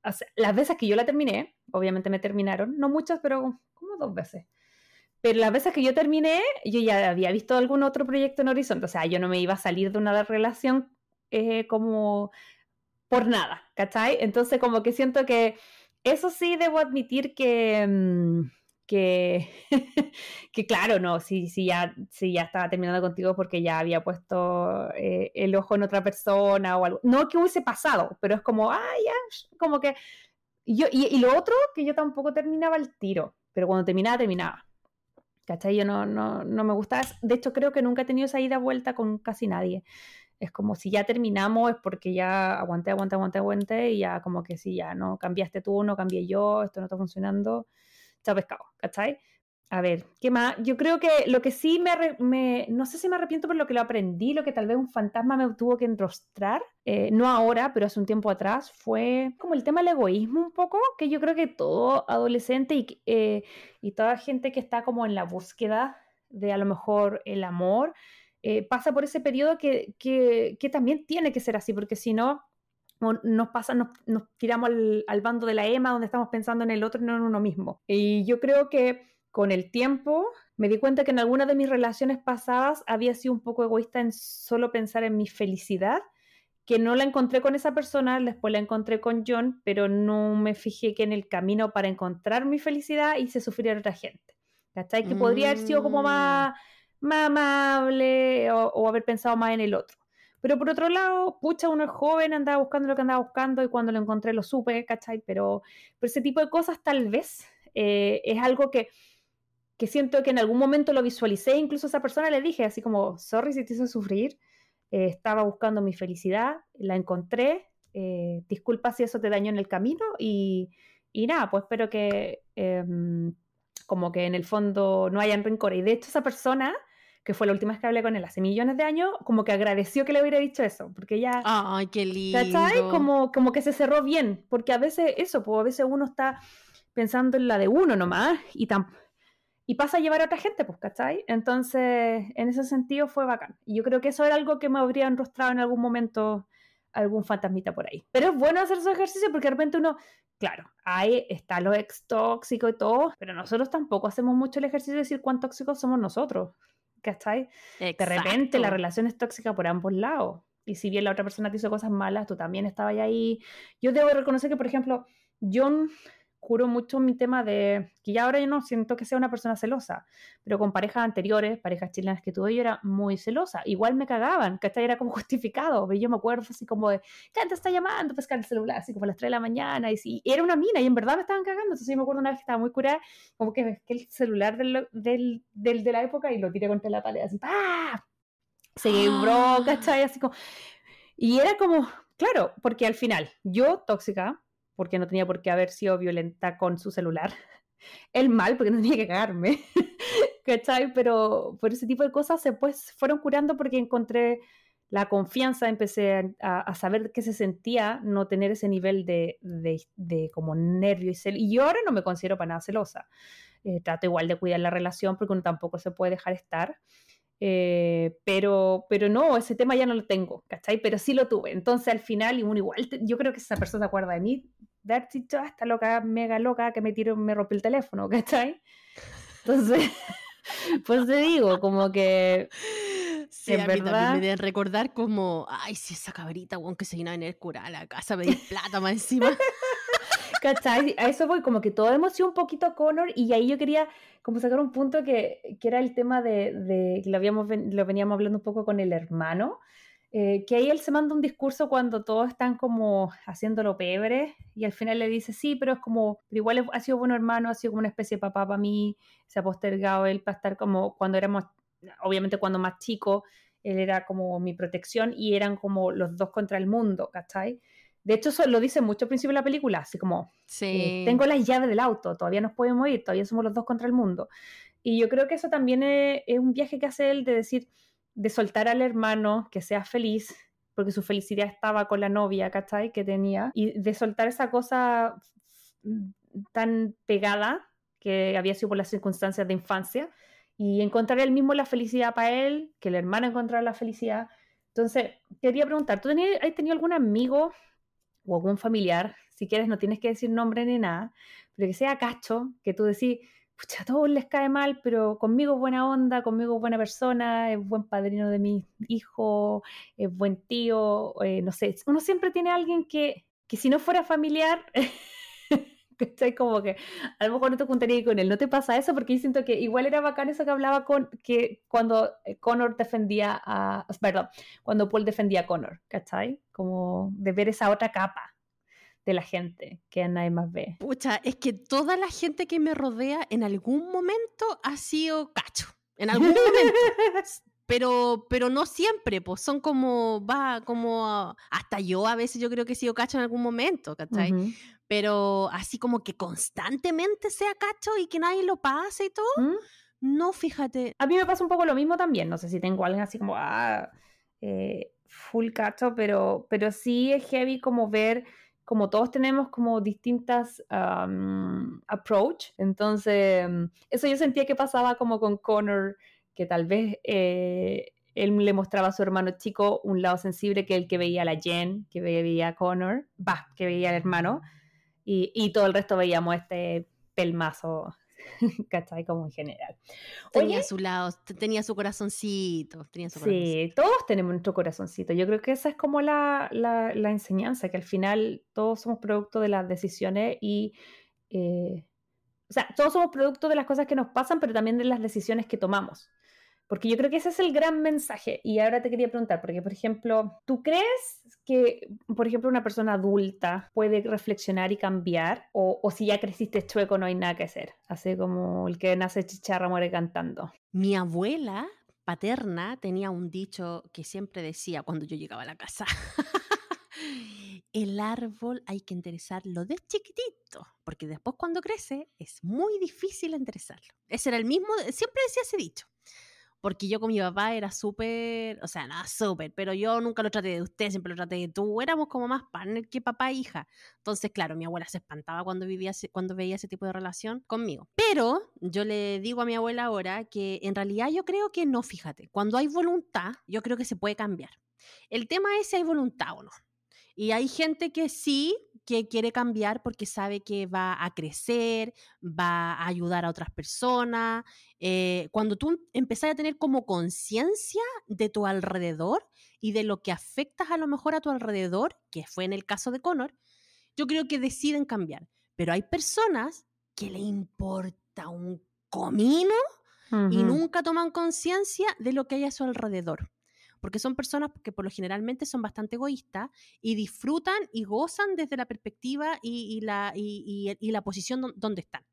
o sea, las veces que yo la terminé, obviamente me terminaron, no muchas, pero como dos veces. Pero las veces que yo terminé, yo ya había visto algún otro proyecto en Horizonte, o sea, yo no me iba a salir de una relación eh, como por nada, ¿cachai? Entonces como que siento que eso sí debo admitir que, mm, que, *laughs* que claro, no, si, si, ya, si ya estaba terminando contigo porque ya había puesto eh, el ojo en otra persona o algo. No que hubiese pasado, pero es como, ah, ya, como que... Yo, y, y, lo otro, que yo tampoco terminaba el tiro, pero cuando terminaba, terminaba. ¿Cachai? Yo no, no, no me gustaba. De hecho, creo que nunca he tenido esa ida vuelta con casi nadie. Es como si ya terminamos, es porque ya aguanté, aguanté, aguanté, aguanté, y ya como que sí, ya no cambiaste tú, no cambié yo, esto no está funcionando chao pescado, ¿cachai? A ver, ¿qué más? Yo creo que lo que sí me, no sé si me arrepiento por lo que lo aprendí, lo que tal vez un fantasma me tuvo que enrostrar, eh, no ahora, pero hace un tiempo atrás, fue como el tema del egoísmo un poco, que yo creo que todo adolescente y, eh, y toda gente que está como en la búsqueda de a lo mejor el amor, eh, pasa por ese periodo que, que, que también tiene que ser así, porque si no, nos pasa, nos, tiramos al, bando de la EMA donde estamos pensando en el otro y no en uno mismo. Y yo creo que con el tiempo me di cuenta que en algunas de mis relaciones pasadas había sido un poco egoísta en solo pensar en mi felicidad, que no la encontré con esa persona, después la encontré con John, pero no me fijé que en el camino para encontrar mi felicidad hice sufrir a otra gente. ¿Cachai? Que podría haber sido como más, más amable o, o haber pensado más en el otro. Pero por otro lado, pucha, uno es joven, andaba buscando lo que andaba buscando y cuando lo encontré lo supe, ¿cachai? Pero, pero ese tipo de cosas tal vez eh, es algo que, que siento que en algún momento lo visualicé, incluso a esa persona le dije así como, sorry si te hice sufrir, eh, estaba buscando mi felicidad, la encontré, eh, disculpa si eso te dañó en el camino y, y nada, pues espero que em, como que en el fondo no hayan rencor. Y de hecho esa persona que fue la última vez que hablé con él hace millones de años, como que agradeció que le hubiera dicho eso, porque ya... ¡Ay, qué lindo! ¿Cachai? Como, como que se cerró bien, porque a veces eso, pues a veces uno está pensando en la de uno nomás y, tan, y pasa a llevar a otra gente, pues, ¿cachai? Entonces, en ese sentido fue bacán. Y yo creo que eso era algo que me habría enrostrado en algún momento algún fantasmita por ahí. Pero es bueno hacer esos ejercicios porque de repente uno, claro, ahí está lo ex tóxico y todo, pero nosotros tampoco hacemos mucho el ejercicio de decir cuán tóxicos somos nosotros. ¿cachai? De repente la relación es tóxica por ambos lados. Y si bien la otra persona te hizo cosas malas, tú también estabas ahí. Yo debo reconocer que, por ejemplo, John curo mucho mi tema de que ya ahora yo no siento que sea una persona celosa, pero con parejas anteriores, parejas chilenas que tuve yo era muy celosa. Igual me cagaban, que Era como *laughs* justificado. Yo me acuerdo así como de, ¿quién te está llamando? Pescar el celular, así como a las 3 de la mañana. Y, si, era una mina y en verdad me estaban cagando. Entonces yo me acuerdo una vez que estaba muy curada, como que, el celular del, del, del, de la época y lo tiré contra la pared, así, ¡pah! Se quebró, *gasps* ¡Ah! ¿cachai? Así como... Y era como, claro, porque al final, yo tóxica, porque no tenía por qué haber sido violenta con su celular. *laughs* El mal, porque no tenía que cagarme. *laughs* ¿Cachai? Pero por ese tipo de cosas se pues, fueron curando porque encontré la confianza, empecé a, saber qué se sentía no tener ese nivel de, de, como nervio y cel. Y yo ahora no me considero para nada celosa. Eh, trato igual de cuidar la relación porque uno tampoco se puede dejar estar. Eh, pero, pero no, ese tema ya no lo tengo, ¿cachai? Pero sí lo tuve. Entonces al final, y uno igual, yo creo que esa persona se acuerda de mí, de haber dicho, esta loca, mega loca, que me tiró, me rompió el teléfono, *laughs* ¿cachai? Entonces, *laughs* pues te digo, como que... Sí, en a verdad... mí también me deben recordar como, ay, si esa cabrita, weón, que se vino a venir cura a la casa, me di plata más encima. *laughs* ¿Cachai? A eso voy, como que todo sido un poquito Connor y ahí yo quería como sacar un punto que, que era el tema de, de lo, habíamos, lo veníamos hablando un poco con el hermano, eh, que ahí él se manda un discurso cuando todos están como haciéndolo pebre y al final le dice, sí, pero es como, pero igual ha sido bueno hermano, ha sido como una especie de papá para mí, se ha postergado él para estar como cuando éramos, obviamente cuando más chico, él era como mi protección y eran como los dos contra el mundo, ¿cachai? De hecho, eso lo dice mucho al principio de la película, así como, eh, tengo las llaves del auto, todavía nos podemos ir, todavía somos los dos contra el mundo. Y yo creo que eso también es, un viaje que hace él de decir, de soltar al hermano, que sea feliz, porque su felicidad estaba con la novia, ¿cachai? Que tenía, y de soltar esa cosa tan pegada que había sido por las circunstancias de infancia, y encontrar él mismo la felicidad para él, que el hermano encontrara la felicidad. Entonces, quería preguntar, ¿tú tenías, has tenido algún amigo o algún familiar, si quieres no tienes que decir nombre ni nada, pero que sea cacho, que tú decís, pucha, a todos les cae mal, pero conmigo es buena onda, conmigo es buena persona, es buen padrino de mi hijo, es buen tío, eh, no sé, uno siempre tiene alguien que, que si no fuera familiar, *laughs* ¿Cachai? Como que a lo mejor no te juntaría con él. ¿No te pasa eso? Porque yo siento que igual era bacán eso que hablaba con que cuando eh, Connor defendía a. Perdón, cuando Paul defendía a Connor, ¿cachai? Como de ver esa otra capa de la gente que nadie más ve. Pucha, es que toda la gente que me rodea en algún momento ha sido cacho. En algún momento. *laughs* pero, pero no siempre, pues son como, va, como, hasta yo a veces yo creo que he sido cacho en algún momento, ¿cachai? Pero así como que constantemente sea cacho y que nadie lo pase y todo, ¿Mm? no, fíjate. A mí me pasa un poco lo mismo también, no sé si tengo alguien así como, ah, eh, full cacho, pero, pero sí es heavy como ver como todos tenemos como distintas approach, entonces eso yo sentía que pasaba como con Connor, que tal vez eh, él le mostraba a su hermano chico un lado sensible que el que veía a la Jen, que veía a Connor, va, que veía al hermano, y, y todo el resto veíamos este pelmazo *laughs* ¿cachai? Como en general. Tenía su lado, tenía su corazoncito. Tenía su sí, todos tenemos nuestro corazoncito. Yo creo que esa es como la, la, enseñanza, que al final todos somos producto de las decisiones y... Eh, o sea, todos somos producto de las cosas que nos pasan, pero también de las decisiones que tomamos. Porque yo creo que ese es el gran mensaje. Y ahora te quería preguntar, porque por ejemplo, ¿tú crees que, por ejemplo, una persona adulta puede reflexionar y cambiar? O, o si ya creciste chueco no hay nada que hacer? Así como el que nace chicharra muere cantando. Mi abuela paterna tenía un dicho que siempre decía cuando yo llegaba a la casa. *laughs* el árbol hay que enderezarlo de chiquitito, porque después cuando crece es muy difícil enderezarlo. Ese era el mismo, siempre decía ese dicho porque yo con mi papá era súper, o sea, nada súper, pero yo nunca lo traté de usted, siempre lo traté de tú, éramos como más partner que papá e hija. Entonces, claro, mi abuela se espantaba cuando, vivía, cuando veía ese tipo de relación conmigo. Pero yo le digo a mi abuela ahora que en realidad yo creo que no, fíjate, cuando hay voluntad, yo creo que se puede cambiar. El tema es si hay voluntad o no. Y hay gente que sí, que quiere cambiar porque sabe que va a crecer, va a ayudar a otras personas. Eh, cuando tú empezás a tener como conciencia de tu alrededor y de lo que afectas a lo mejor a tu alrededor, que fue en el caso de Connor, yo creo que deciden cambiar. Pero hay personas que le importa un comino y nunca toman conciencia de lo que hay a su alrededor porque son personas que por lo generalmente son bastante egoístas y disfrutan y gozan desde la perspectiva y, la, y, la posición donde están.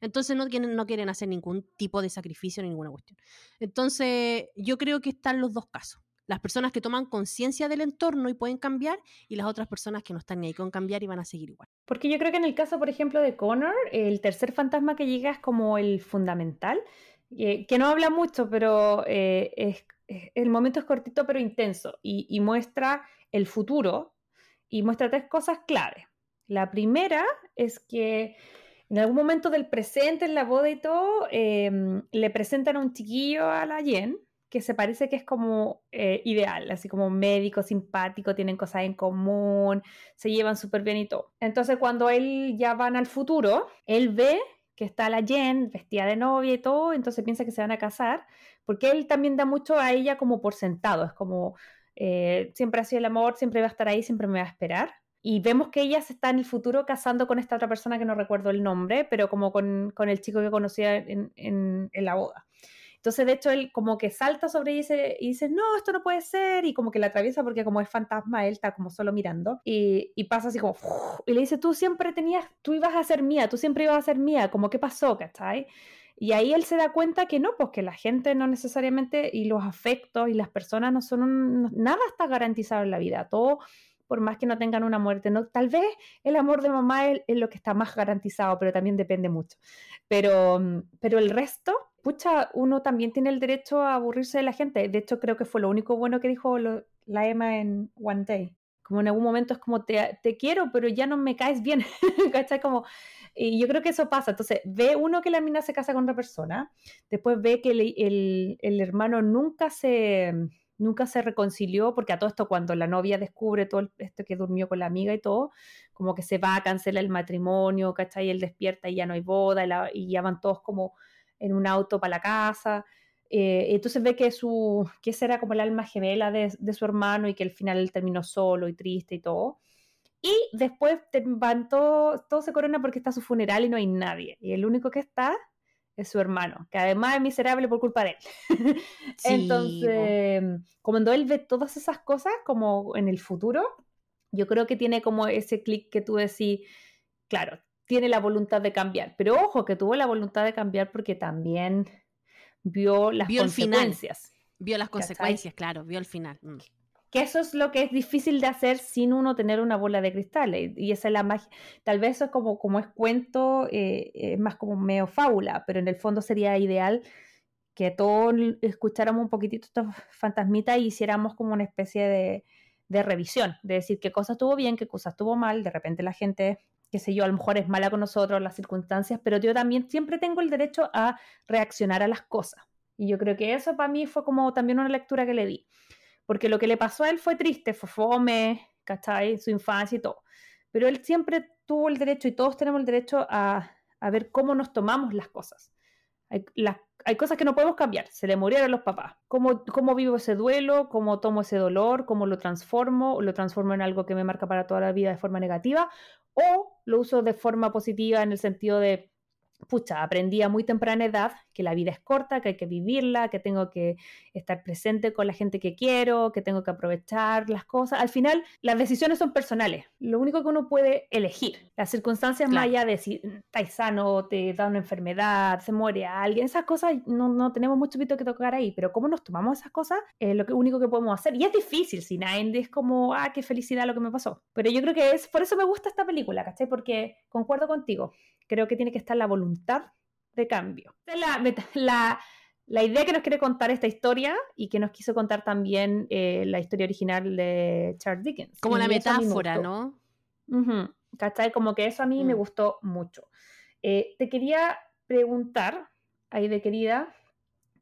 Entonces no quieren, no quieren hacer ningún tipo de sacrificio ni ninguna cuestión. Entonces yo creo que están los dos casos. Las personas que toman conciencia del entorno y pueden cambiar y las otras personas que no están ni ahí con cambiar y van a seguir igual. Porque yo creo que en el caso, por ejemplo, de Connor, el tercer fantasma que llega es como el fundamental, eh, que no habla mucho, pero eh, es el momento es cortito pero intenso y, muestra el futuro y muestra tres cosas clave. La primera es que en algún momento del presente, en la boda y todo, em, le presentan a un chiquillo a la Jen que se parece que es como eh, ideal, así como médico, simpático, tienen cosas en común, se llevan súper bien y todo. Entonces cuando él ya van al futuro, él ve que está la Jen vestida de novia y todo, entonces piensa que se van a casar, porque él también da mucho a ella como por sentado, es como eh, siempre ha sido el amor, siempre va a estar ahí, siempre me va a esperar. Y vemos que ella se está en el futuro casando con esta otra persona que no recuerdo el nombre, pero como con, el chico que conocía en, en la boda. Entonces, de hecho, él como que salta sobre ella y dice, no, esto no puede ser, y como que la atraviesa porque como es fantasma, él está como solo mirando, y, pasa así como, y le dice, tú siempre tenías, tú ibas a ser mía, tú siempre ibas a ser mía, como, ¿qué pasó, cachai? Y ahí él se da cuenta que no, pues que la gente no necesariamente, y los afectos y las personas no son, nada está garantizado en la vida, todo por más que no tengan una muerte. No, tal vez el amor de mamá es, lo que está más garantizado, pero también depende mucho. Pero, pero el resto, pucha, uno también tiene el derecho a aburrirse de la gente. De hecho, creo que fue lo único bueno que dijo la Emma en One Day. Como en algún momento es como, te, te quiero, pero ya no me caes bien. *laughs* ¿Cachai? Como, y yo creo que eso pasa. Entonces, ve uno que la mina se casa con otra persona, después ve que el, el hermano nunca se nunca se reconcilió, porque a todo esto cuando la novia descubre todo esto que durmió con la amiga y todo, como que se va a cancelar el matrimonio, ¿cachai? Él despierta y ya no hay boda y, ya van todos como en un auto para la casa. Eh, entonces ve que, su, que esa era como el alma gemela de, su hermano y que al final él terminó solo y triste y todo. Y después te van todo, todo se corona porque está su funeral y no hay nadie. Y el único que está es su hermano, que además es miserable por culpa de él. *laughs* Entonces, cuando él ve todas esas cosas como en el futuro, yo creo que tiene como ese clic que tú decís, claro, tiene la voluntad de cambiar, pero ojo que tuvo la voluntad de cambiar porque también vio las consecuencias. Vio las consecuencias, claro, vio el final. Mm. Que eso es lo que es difícil de hacer sin uno tener una bola de cristal. Y esa es la magia. Tal vez eso es como, como es cuento, eh, es más como medio fábula, pero en el fondo sería ideal que todos escucháramos un poquitito estos fantasmitas y hiciéramos como una especie de, de revisión, de decir qué cosa estuvo bien, qué cosa estuvo mal. De repente la gente qué sé yo, a lo mejor es mala con nosotros, las circunstancias, pero yo también siempre tengo el derecho a reaccionar a las cosas. Y yo creo que eso para mí fue como también una lectura que le di. Porque lo que le pasó a él fue triste, fue fome, ¿cachai? Su infancia y todo. Pero él siempre tuvo el derecho, y todos tenemos el derecho a, a ver cómo nos tomamos las cosas. Hay, hay, cosas que no podemos cambiar. Se le murieron los papás. ¿Cómo, ¿Cómo vivo ese duelo? ¿Cómo tomo ese dolor? ¿Cómo lo transformo? ¿Lo transformo en algo que me marca para toda la vida de forma negativa? ¿O lo uso de forma positiva en el sentido de pucha, aprendí a muy temprana edad que la vida es corta, que hay que vivirla, que tengo que estar presente con la gente que quiero, que tengo que aprovechar las cosas. Al final, las decisiones son personales. Lo único que uno puede elegir, las circunstancias más allá de si estás sano, te da una enfermedad, se muere alguien, esas cosas no, no tenemos mucho pito que tocar ahí, pero cómo nos tomamos esas cosas es lo único que podemos hacer. Y es difícil, si nadie es como, ah, qué felicidad lo que me pasó. Pero yo creo que es, por eso me gusta esta película, ¿cachai? Porque concuerdo contigo creo que tiene que estar la voluntad de cambio. La, la, idea que nos quiere contar esta historia y que nos quiso contar también eh, la historia original de Charles Dickens. Como la metáfora, ¿no? ¿Cachai? Como que eso a mí me mm. gustó mucho. Eh, te quería preguntar, ahí de querida,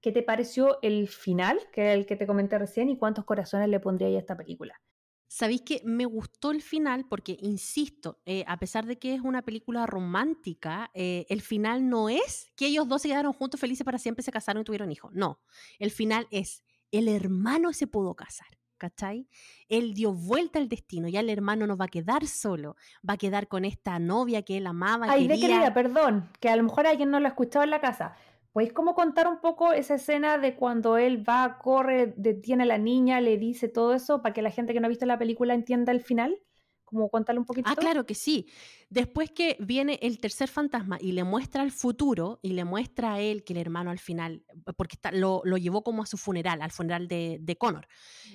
¿qué te pareció el final, que es el que te comenté recién, y cuántos corazones le pondría a esta película? Sabéis que me gustó el final porque, insisto, eh, a pesar de que es una película romántica, eh, el final no es que ellos dos se quedaron juntos felices para siempre, se casaron y tuvieron hijos. No, el final es el hermano se pudo casar. ¿Cachai? Él dio vuelta al destino, ya el hermano no va a quedar solo, va a quedar con esta novia que él amaba. Ay, de querida, perdón, que a lo mejor alguien no lo ha escuchado en la casa. ¿Podéis como contar un poco esa escena de cuando él va, corre, detiene a la niña, le dice todo eso para que la gente que no ha visto la película entienda el final? Como contarle un poquito. Ah, claro que sí. Después que viene el tercer fantasma y le muestra el futuro y le muestra a él que el hermano al final, porque lo, llevó como a su funeral, al funeral de, de Connor.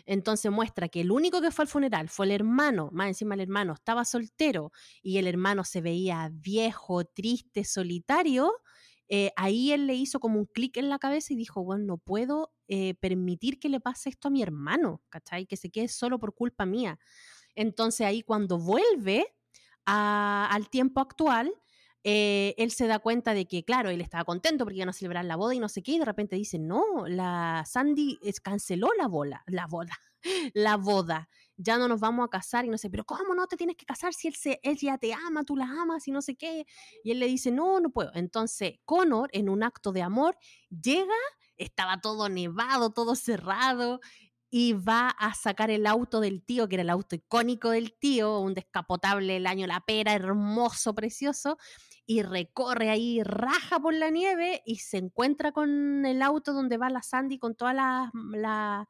Entonces muestra que el único que fue al funeral fue el hermano, más encima el hermano estaba soltero y el hermano se veía viejo, triste, solitario eh, ahí él le hizo como un clic en la cabeza y dijo, bueno, no puedo eh, permitir que le pase esto a mi hermano, ¿cachai? Que se quede solo por culpa mía. Entonces ahí cuando vuelve al tiempo actual, eh, él se da cuenta de que, claro, él estaba contento porque iban a celebrar la boda y no sé qué, y de repente dice, no, la Sandy canceló la boda, la boda, *laughs* la boda ya no nos vamos a casar y no sé, pero ¿cómo no te tienes que casar si él, se, él ya te ama, tú la amas y no sé qué? Y él le dice, no, no puedo. Entonces, Connor, en un acto de amor, llega, estaba todo nevado, todo cerrado, y va a sacar el auto del tío, que era el auto icónico del tío, un descapotable el año La Pera, hermoso, precioso, y recorre ahí, raja por la nieve y se encuentra con el auto donde va la Sandy con todas las... La,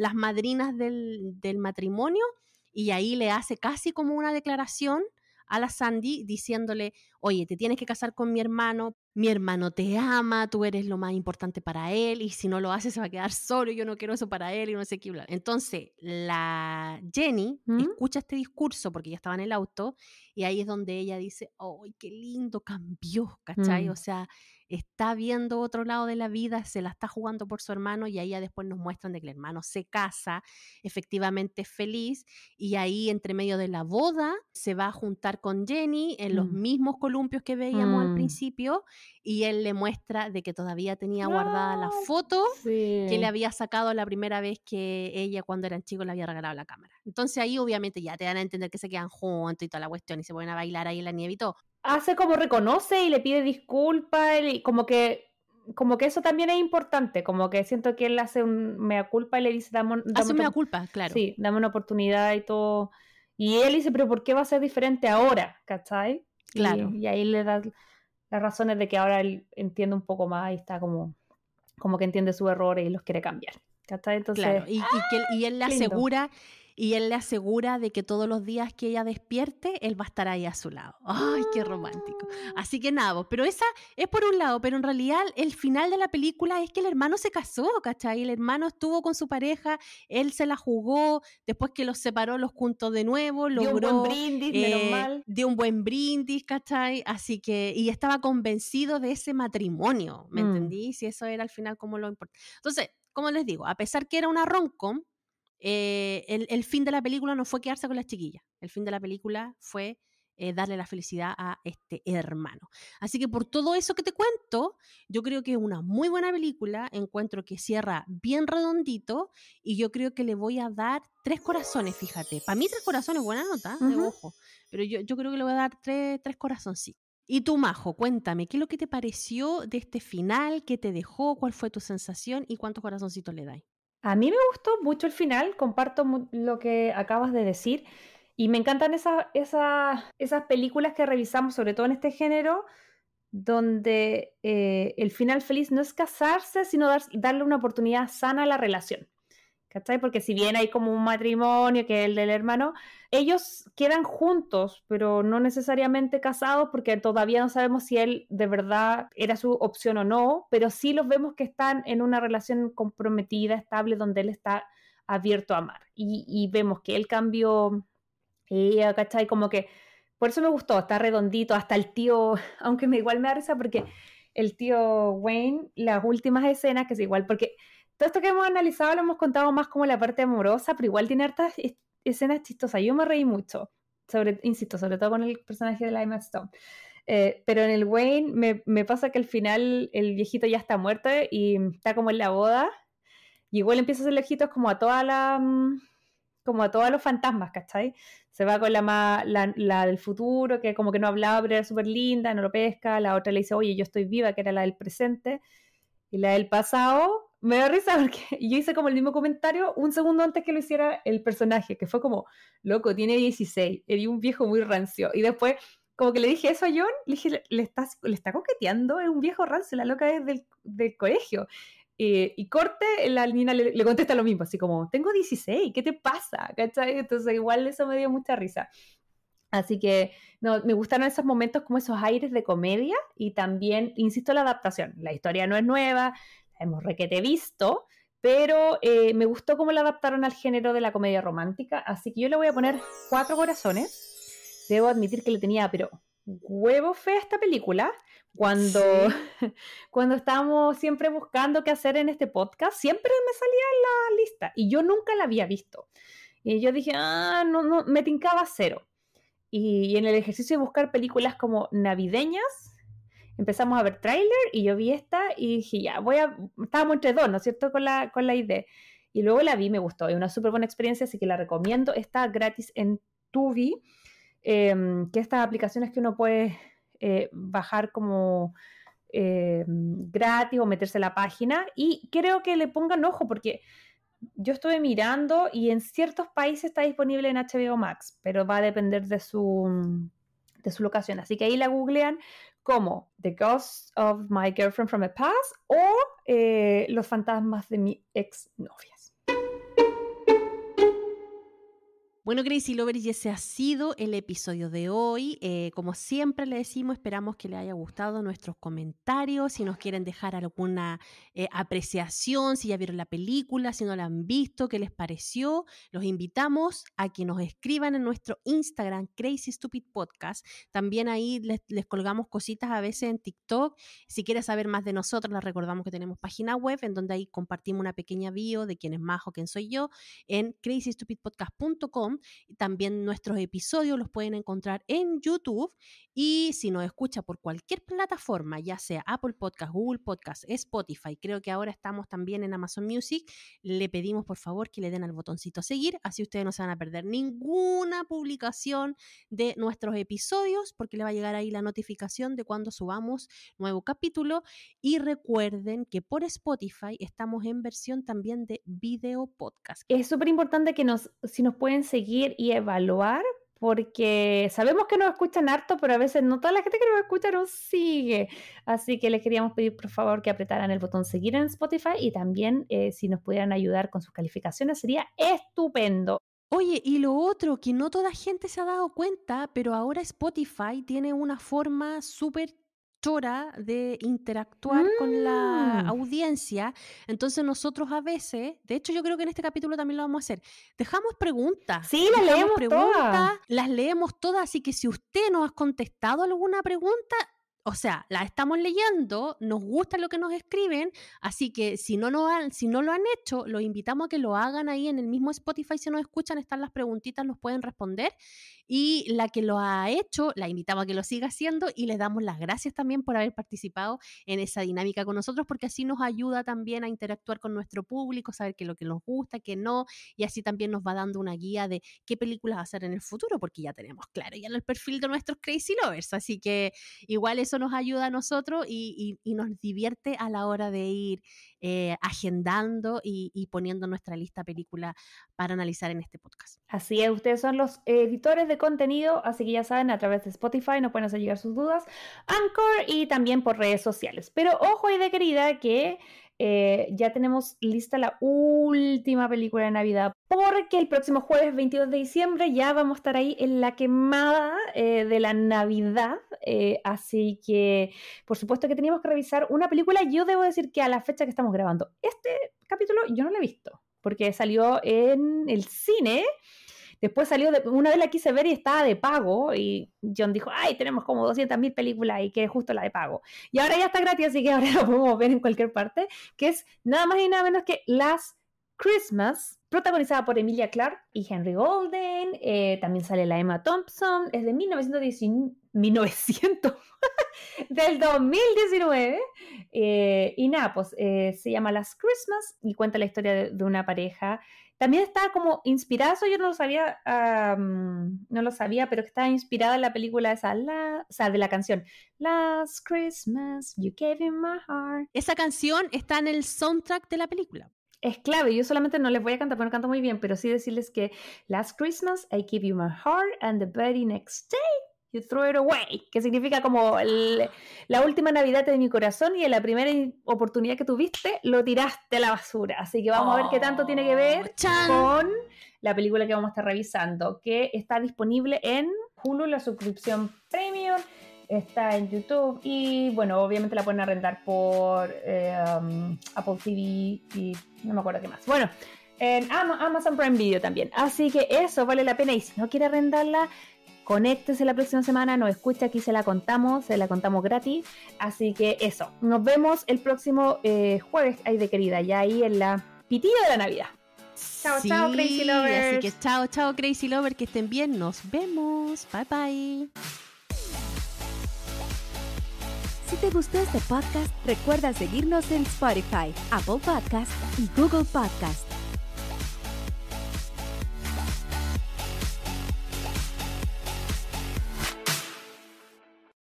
las madrinas del, del matrimonio y ahí le hace casi como una declaración a la Sandy diciéndole, oye, te tienes que casar con mi hermano, mi hermano te ama, tú eres lo más importante para él y si no lo haces se va a quedar solo, yo no quiero eso para él y no sé qué. Entonces, la Jenny ¿Mm? escucha este discurso porque ya estaba en el auto y ahí es donde ella dice, ¡ay, qué lindo cambió! ¿Cachai? O mm. sea, está viendo otro lado de la vida, se la está jugando por su hermano y ahí ya después nos muestran de que el hermano se casa, efectivamente es feliz y ahí entre medio de la boda se va a juntar con Jenny en los mm. mismos columpios que veíamos al principio y él le muestra de que todavía tenía guardada la foto que le había sacado la primera vez que ella cuando eran chicos le había regalado la cámara. Entonces ahí obviamente ya te dan a entender que se quedan juntos y toda la cuestión y se ponen a bailar ahí en la nieve y todo. Hace como reconoce y le pide disculpas y como que como que eso también es importante, como que siento que él hace un mea culpa y le dice, dame, hace un mea culpa, claro. Sí, dame una oportunidad y todo Y él dice, pero ¿por qué va a ser diferente ahora? ¿Cachai? Claro. Y, y ahí le da las razones de que ahora él entiende un poco más y está como, como que entiende su error y los quiere cambiar. ¿Cachai? Entonces, Claro, y, y que él- y él le lindo. Y él le asegura de que todos los días que ella despierte, él va a estar ahí a su lado. ¡Ay, qué romántico! Así que nada, pero esa es por un lado, pero en realidad el final de la película es que el hermano se casó, ¿cachai? El hermano estuvo con su pareja, él se la jugó, después que los separó, los juntó de nuevo, dio un logró... buen brindis, menos eh, mal. dio un buen brindis, ¿cachai? Así que, y estaba convencido de ese matrimonio, ¿me Mm. entendí? Si eso era al final como lo importante. Entonces, como les digo, a pesar que era una rom-com, eh, el, el fin de la película no fue quedarse con las chiquillas. El fin de la película fue eh, darle la felicidad a este hermano. Así que por todo eso que te cuento, yo creo que es una muy buena película. Encuentro que cierra bien redondito y yo creo que le voy a dar tres corazones, fíjate. Para mí tres corazones, buena nota, de Ujú. ojo. Pero yo, yo creo que le voy a dar tres, tres corazoncitos. Y tú, Majo, cuéntame, ¿qué es lo que te pareció de este final? ¿Qué te dejó? ¿Cuál fue tu sensación? ¿Y cuántos corazoncitos le dais? A mí me gustó mucho el final, comparto lo que acabas de decir y me encantan esas, películas que revisamos, sobre todo en este género, donde eh, el final feliz no es casarse, sino dar- darle una oportunidad sana a la relación. ¿Cachai? Porque si bien hay como un matrimonio, que es el del hermano, ellos quedan juntos, pero no necesariamente casados, porque todavía no sabemos si él de verdad era su opción o no, pero sí los vemos que están en una relación comprometida, estable, donde él está abierto a amar. Y, y vemos que él cambió, ella, ¿cachai? Como que, por eso me gustó, está redondito, hasta el tío, *laughs* aunque me igual me da risa porque el tío Wayne, las últimas escenas, que es igual, porque todo esto que hemos analizado lo hemos contado más como la parte amorosa, pero igual tiene hartas es- escenas chistosas. Yo me reí mucho, insisto, sobre todo con el personaje de la Emma Stone. Eh, pero en el Wayne me, pasa que al final el viejito ya está muerto y está como en la boda. Y igual empieza a hacer ojitos como a toda la. mm, como a todos los fantasmas, ¿cachai? Se va con la, ma- la del futuro, que como que no hablaba, pero era súper linda, no lo pesca. La otra le dice, oye, yo estoy viva, que era la del presente. Y la del pasado, me da risa porque *laughs* yo hice como el mismo comentario un segundo antes que lo hiciera el personaje, que fue como, loco, tiene 16, era un viejo muy rancio. Y después, como que le dije eso a John, le dije, le, le está, coqueteando, es un viejo rancio, la loca es del, colegio. Eh, y corte, la niña le, contesta lo mismo, así como, tengo 16, ¿qué te pasa? ¿Cachai? Entonces igual eso me dio mucha risa. Así que no, me gustaron esos momentos como esos aires de comedia y también, insisto, la adaptación. La historia no es nueva, hemos requete visto, pero eh, me gustó cómo la adaptaron al género de la comedia romántica, así que yo le voy a poner cuatro corazones. Debo admitir que le tenía, pero huevo fe a esta película. Cuando, *laughs* cuando estábamos siempre buscando qué hacer en este podcast, siempre me salía en la lista y yo nunca la había visto. Y yo dije, ah, no, no, me tincaba cero. Y en el ejercicio de buscar películas como navideñas, empezamos a ver tráiler y yo vi esta y dije, ya, voy a... Estábamos entre dos, ¿no es cierto? Con la, con la idea. Y luego la vi, me gustó, es una súper buena experiencia, así que la recomiendo. Está gratis en Tubi, eh, que estas aplicaciones que uno puede eh, bajar como eh, gratis o meterse a la página. Y creo que le pongan ojo porque yo estuve mirando y en ciertos países está disponible en HBO Max, pero va a depender de su, de su locación. Así que ahí la googlean como The Ghost of My Girlfriend from the Past o eh, Los fantasmas de mi ex novias. Bueno, Crazy Lover, y ese ha sido el episodio de hoy. Eh, como siempre le decimos, esperamos que les haya gustado nuestros comentarios. Si nos quieren dejar alguna eh, apreciación, si ya vieron la película, si no la han visto, qué les pareció, los invitamos a que nos escriban en nuestro Instagram, Crazy Stupid Podcast. También ahí les, les colgamos cositas a veces en TikTok. Si quieres saber más de nosotros, les recordamos que tenemos página web en donde ahí compartimos una pequeña bio de quién es Majo, quién soy yo, en crazystupidpodcast.com. También nuestros episodios los pueden encontrar en YouTube y si nos escucha por cualquier plataforma, ya sea Apple Podcast, Google Podcast, Spotify, creo que ahora estamos también en Amazon Music, le pedimos por favor que le den al botoncito seguir, así ustedes no se van a perder ninguna publicación de nuestros episodios porque le va a llegar ahí la notificación de cuando subamos nuevo capítulo y recuerden que por Spotify estamos en versión también de video podcast. Es súper importante que nos, si nos pueden seguir seguir y evaluar porque sabemos que nos escuchan harto, pero a veces no toda la gente que nos escucha nos sigue. Así que les queríamos pedir por favor que apretaran el botón seguir en Spotify y también eh, si nos pudieran ayudar con sus calificaciones sería estupendo. Oye, y lo otro que no toda gente se ha dado cuenta, pero ahora Spotify tiene una forma súper chora de interactuar con la Mm. audiencia. Entonces nosotros a veces, de hecho yo creo que en este capítulo también lo vamos a hacer, dejamos preguntas. Sí, las leemos todas. las leemos todas, así que si usted nos ha contestado alguna pregunta, o sea, la estamos leyendo, nos gusta lo que nos escriben, así que si no, no han, si no lo han hecho, los invitamos a que lo hagan ahí en el mismo Spotify, si nos escuchan, están las preguntitas, nos pueden responder. Y la que lo ha hecho, la invitamos a que lo siga haciendo y les damos las gracias también por haber participado en esa dinámica con nosotros, porque así nos ayuda también a interactuar con nuestro público, saber qué es lo que nos gusta, qué no, y así también nos va dando una guía de qué películas hacer en el futuro, porque ya tenemos claro ya el perfil de nuestros Crazy Lovers, así que igual eso nos ayuda a nosotros y, nos divierte a la hora de ir eh, agendando y, y poniendo nuestra lista película para analizar en este podcast. Así es, ustedes son los editores de contenido, así que ya saben, a través de Spotify nos pueden hacer llegar sus dudas, Anchor y también por redes sociales. Pero ojo y de querida que eh, ya tenemos lista la última película de Navidad, porque el próximo jueves 22 de diciembre ya vamos a estar ahí en la quemada eh, de la Navidad, eh, así que por supuesto que teníamos que revisar una película. Yo debo decir que a la fecha que estamos grabando este capítulo yo no lo he visto, porque salió en el cine. Después salió, de, una vez la quise ver y estaba de pago y John dijo, ay, tenemos como 200.000 películas y que es justo la de pago. Y ahora ya está gratis, así que ahora *laughs* lo podemos ver en cualquier parte, que es nada más y nada menos que Last Christmas, protagonizada por Emilia Clarke y Henry Golden. eh, también sale la Emma Thompson, es de 1919, 1900, *laughs* del 2019. eh, y nada, pues eh, se llama Last Christmas y cuenta la historia de, una pareja también está como inspirada, eso yo no lo sabía, no lo sabía, pero que estaba inspirada en la película esa, la, o sea, de la canción Last Christmas, You Gave Me My Heart. Esa canción está en el soundtrack de la película. Es clave, yo solamente no les voy a cantar, porque no canto muy bien, pero sí decirles que Last Christmas, I give you my heart, and the very next day, you throw it away, que significa como el- la última Navidad de mi corazón y en la primera oportunidad que tuviste, lo tiraste a la basura. Así que vamos a ver qué tanto tiene que ver chan. con la película que vamos a estar revisando, que está disponible en Hulu, la suscripción premium, está en YouTube y bueno, obviamente la pueden arrendar por eh, um, Apple TV y no me acuerdo qué más. Bueno, en Ama- Amazon Prime Video también. Así que eso vale la pena y si no quiere arrendarla, conéctese la próxima semana, nos escucha, aquí se la contamos, se la contamos gratis. Así que eso, nos vemos el próximo eh, jueves, ahí de querida, ya ahí en la pitilla de la Navidad. Chao, chao, Crazy Lovers. Así que chao, chao, Crazy Lover, que estén bien. Nos vemos. Bye, bye. Si te gustó este podcast, recuerda seguirnos en Spotify, Apple Podcast y Google Podcast.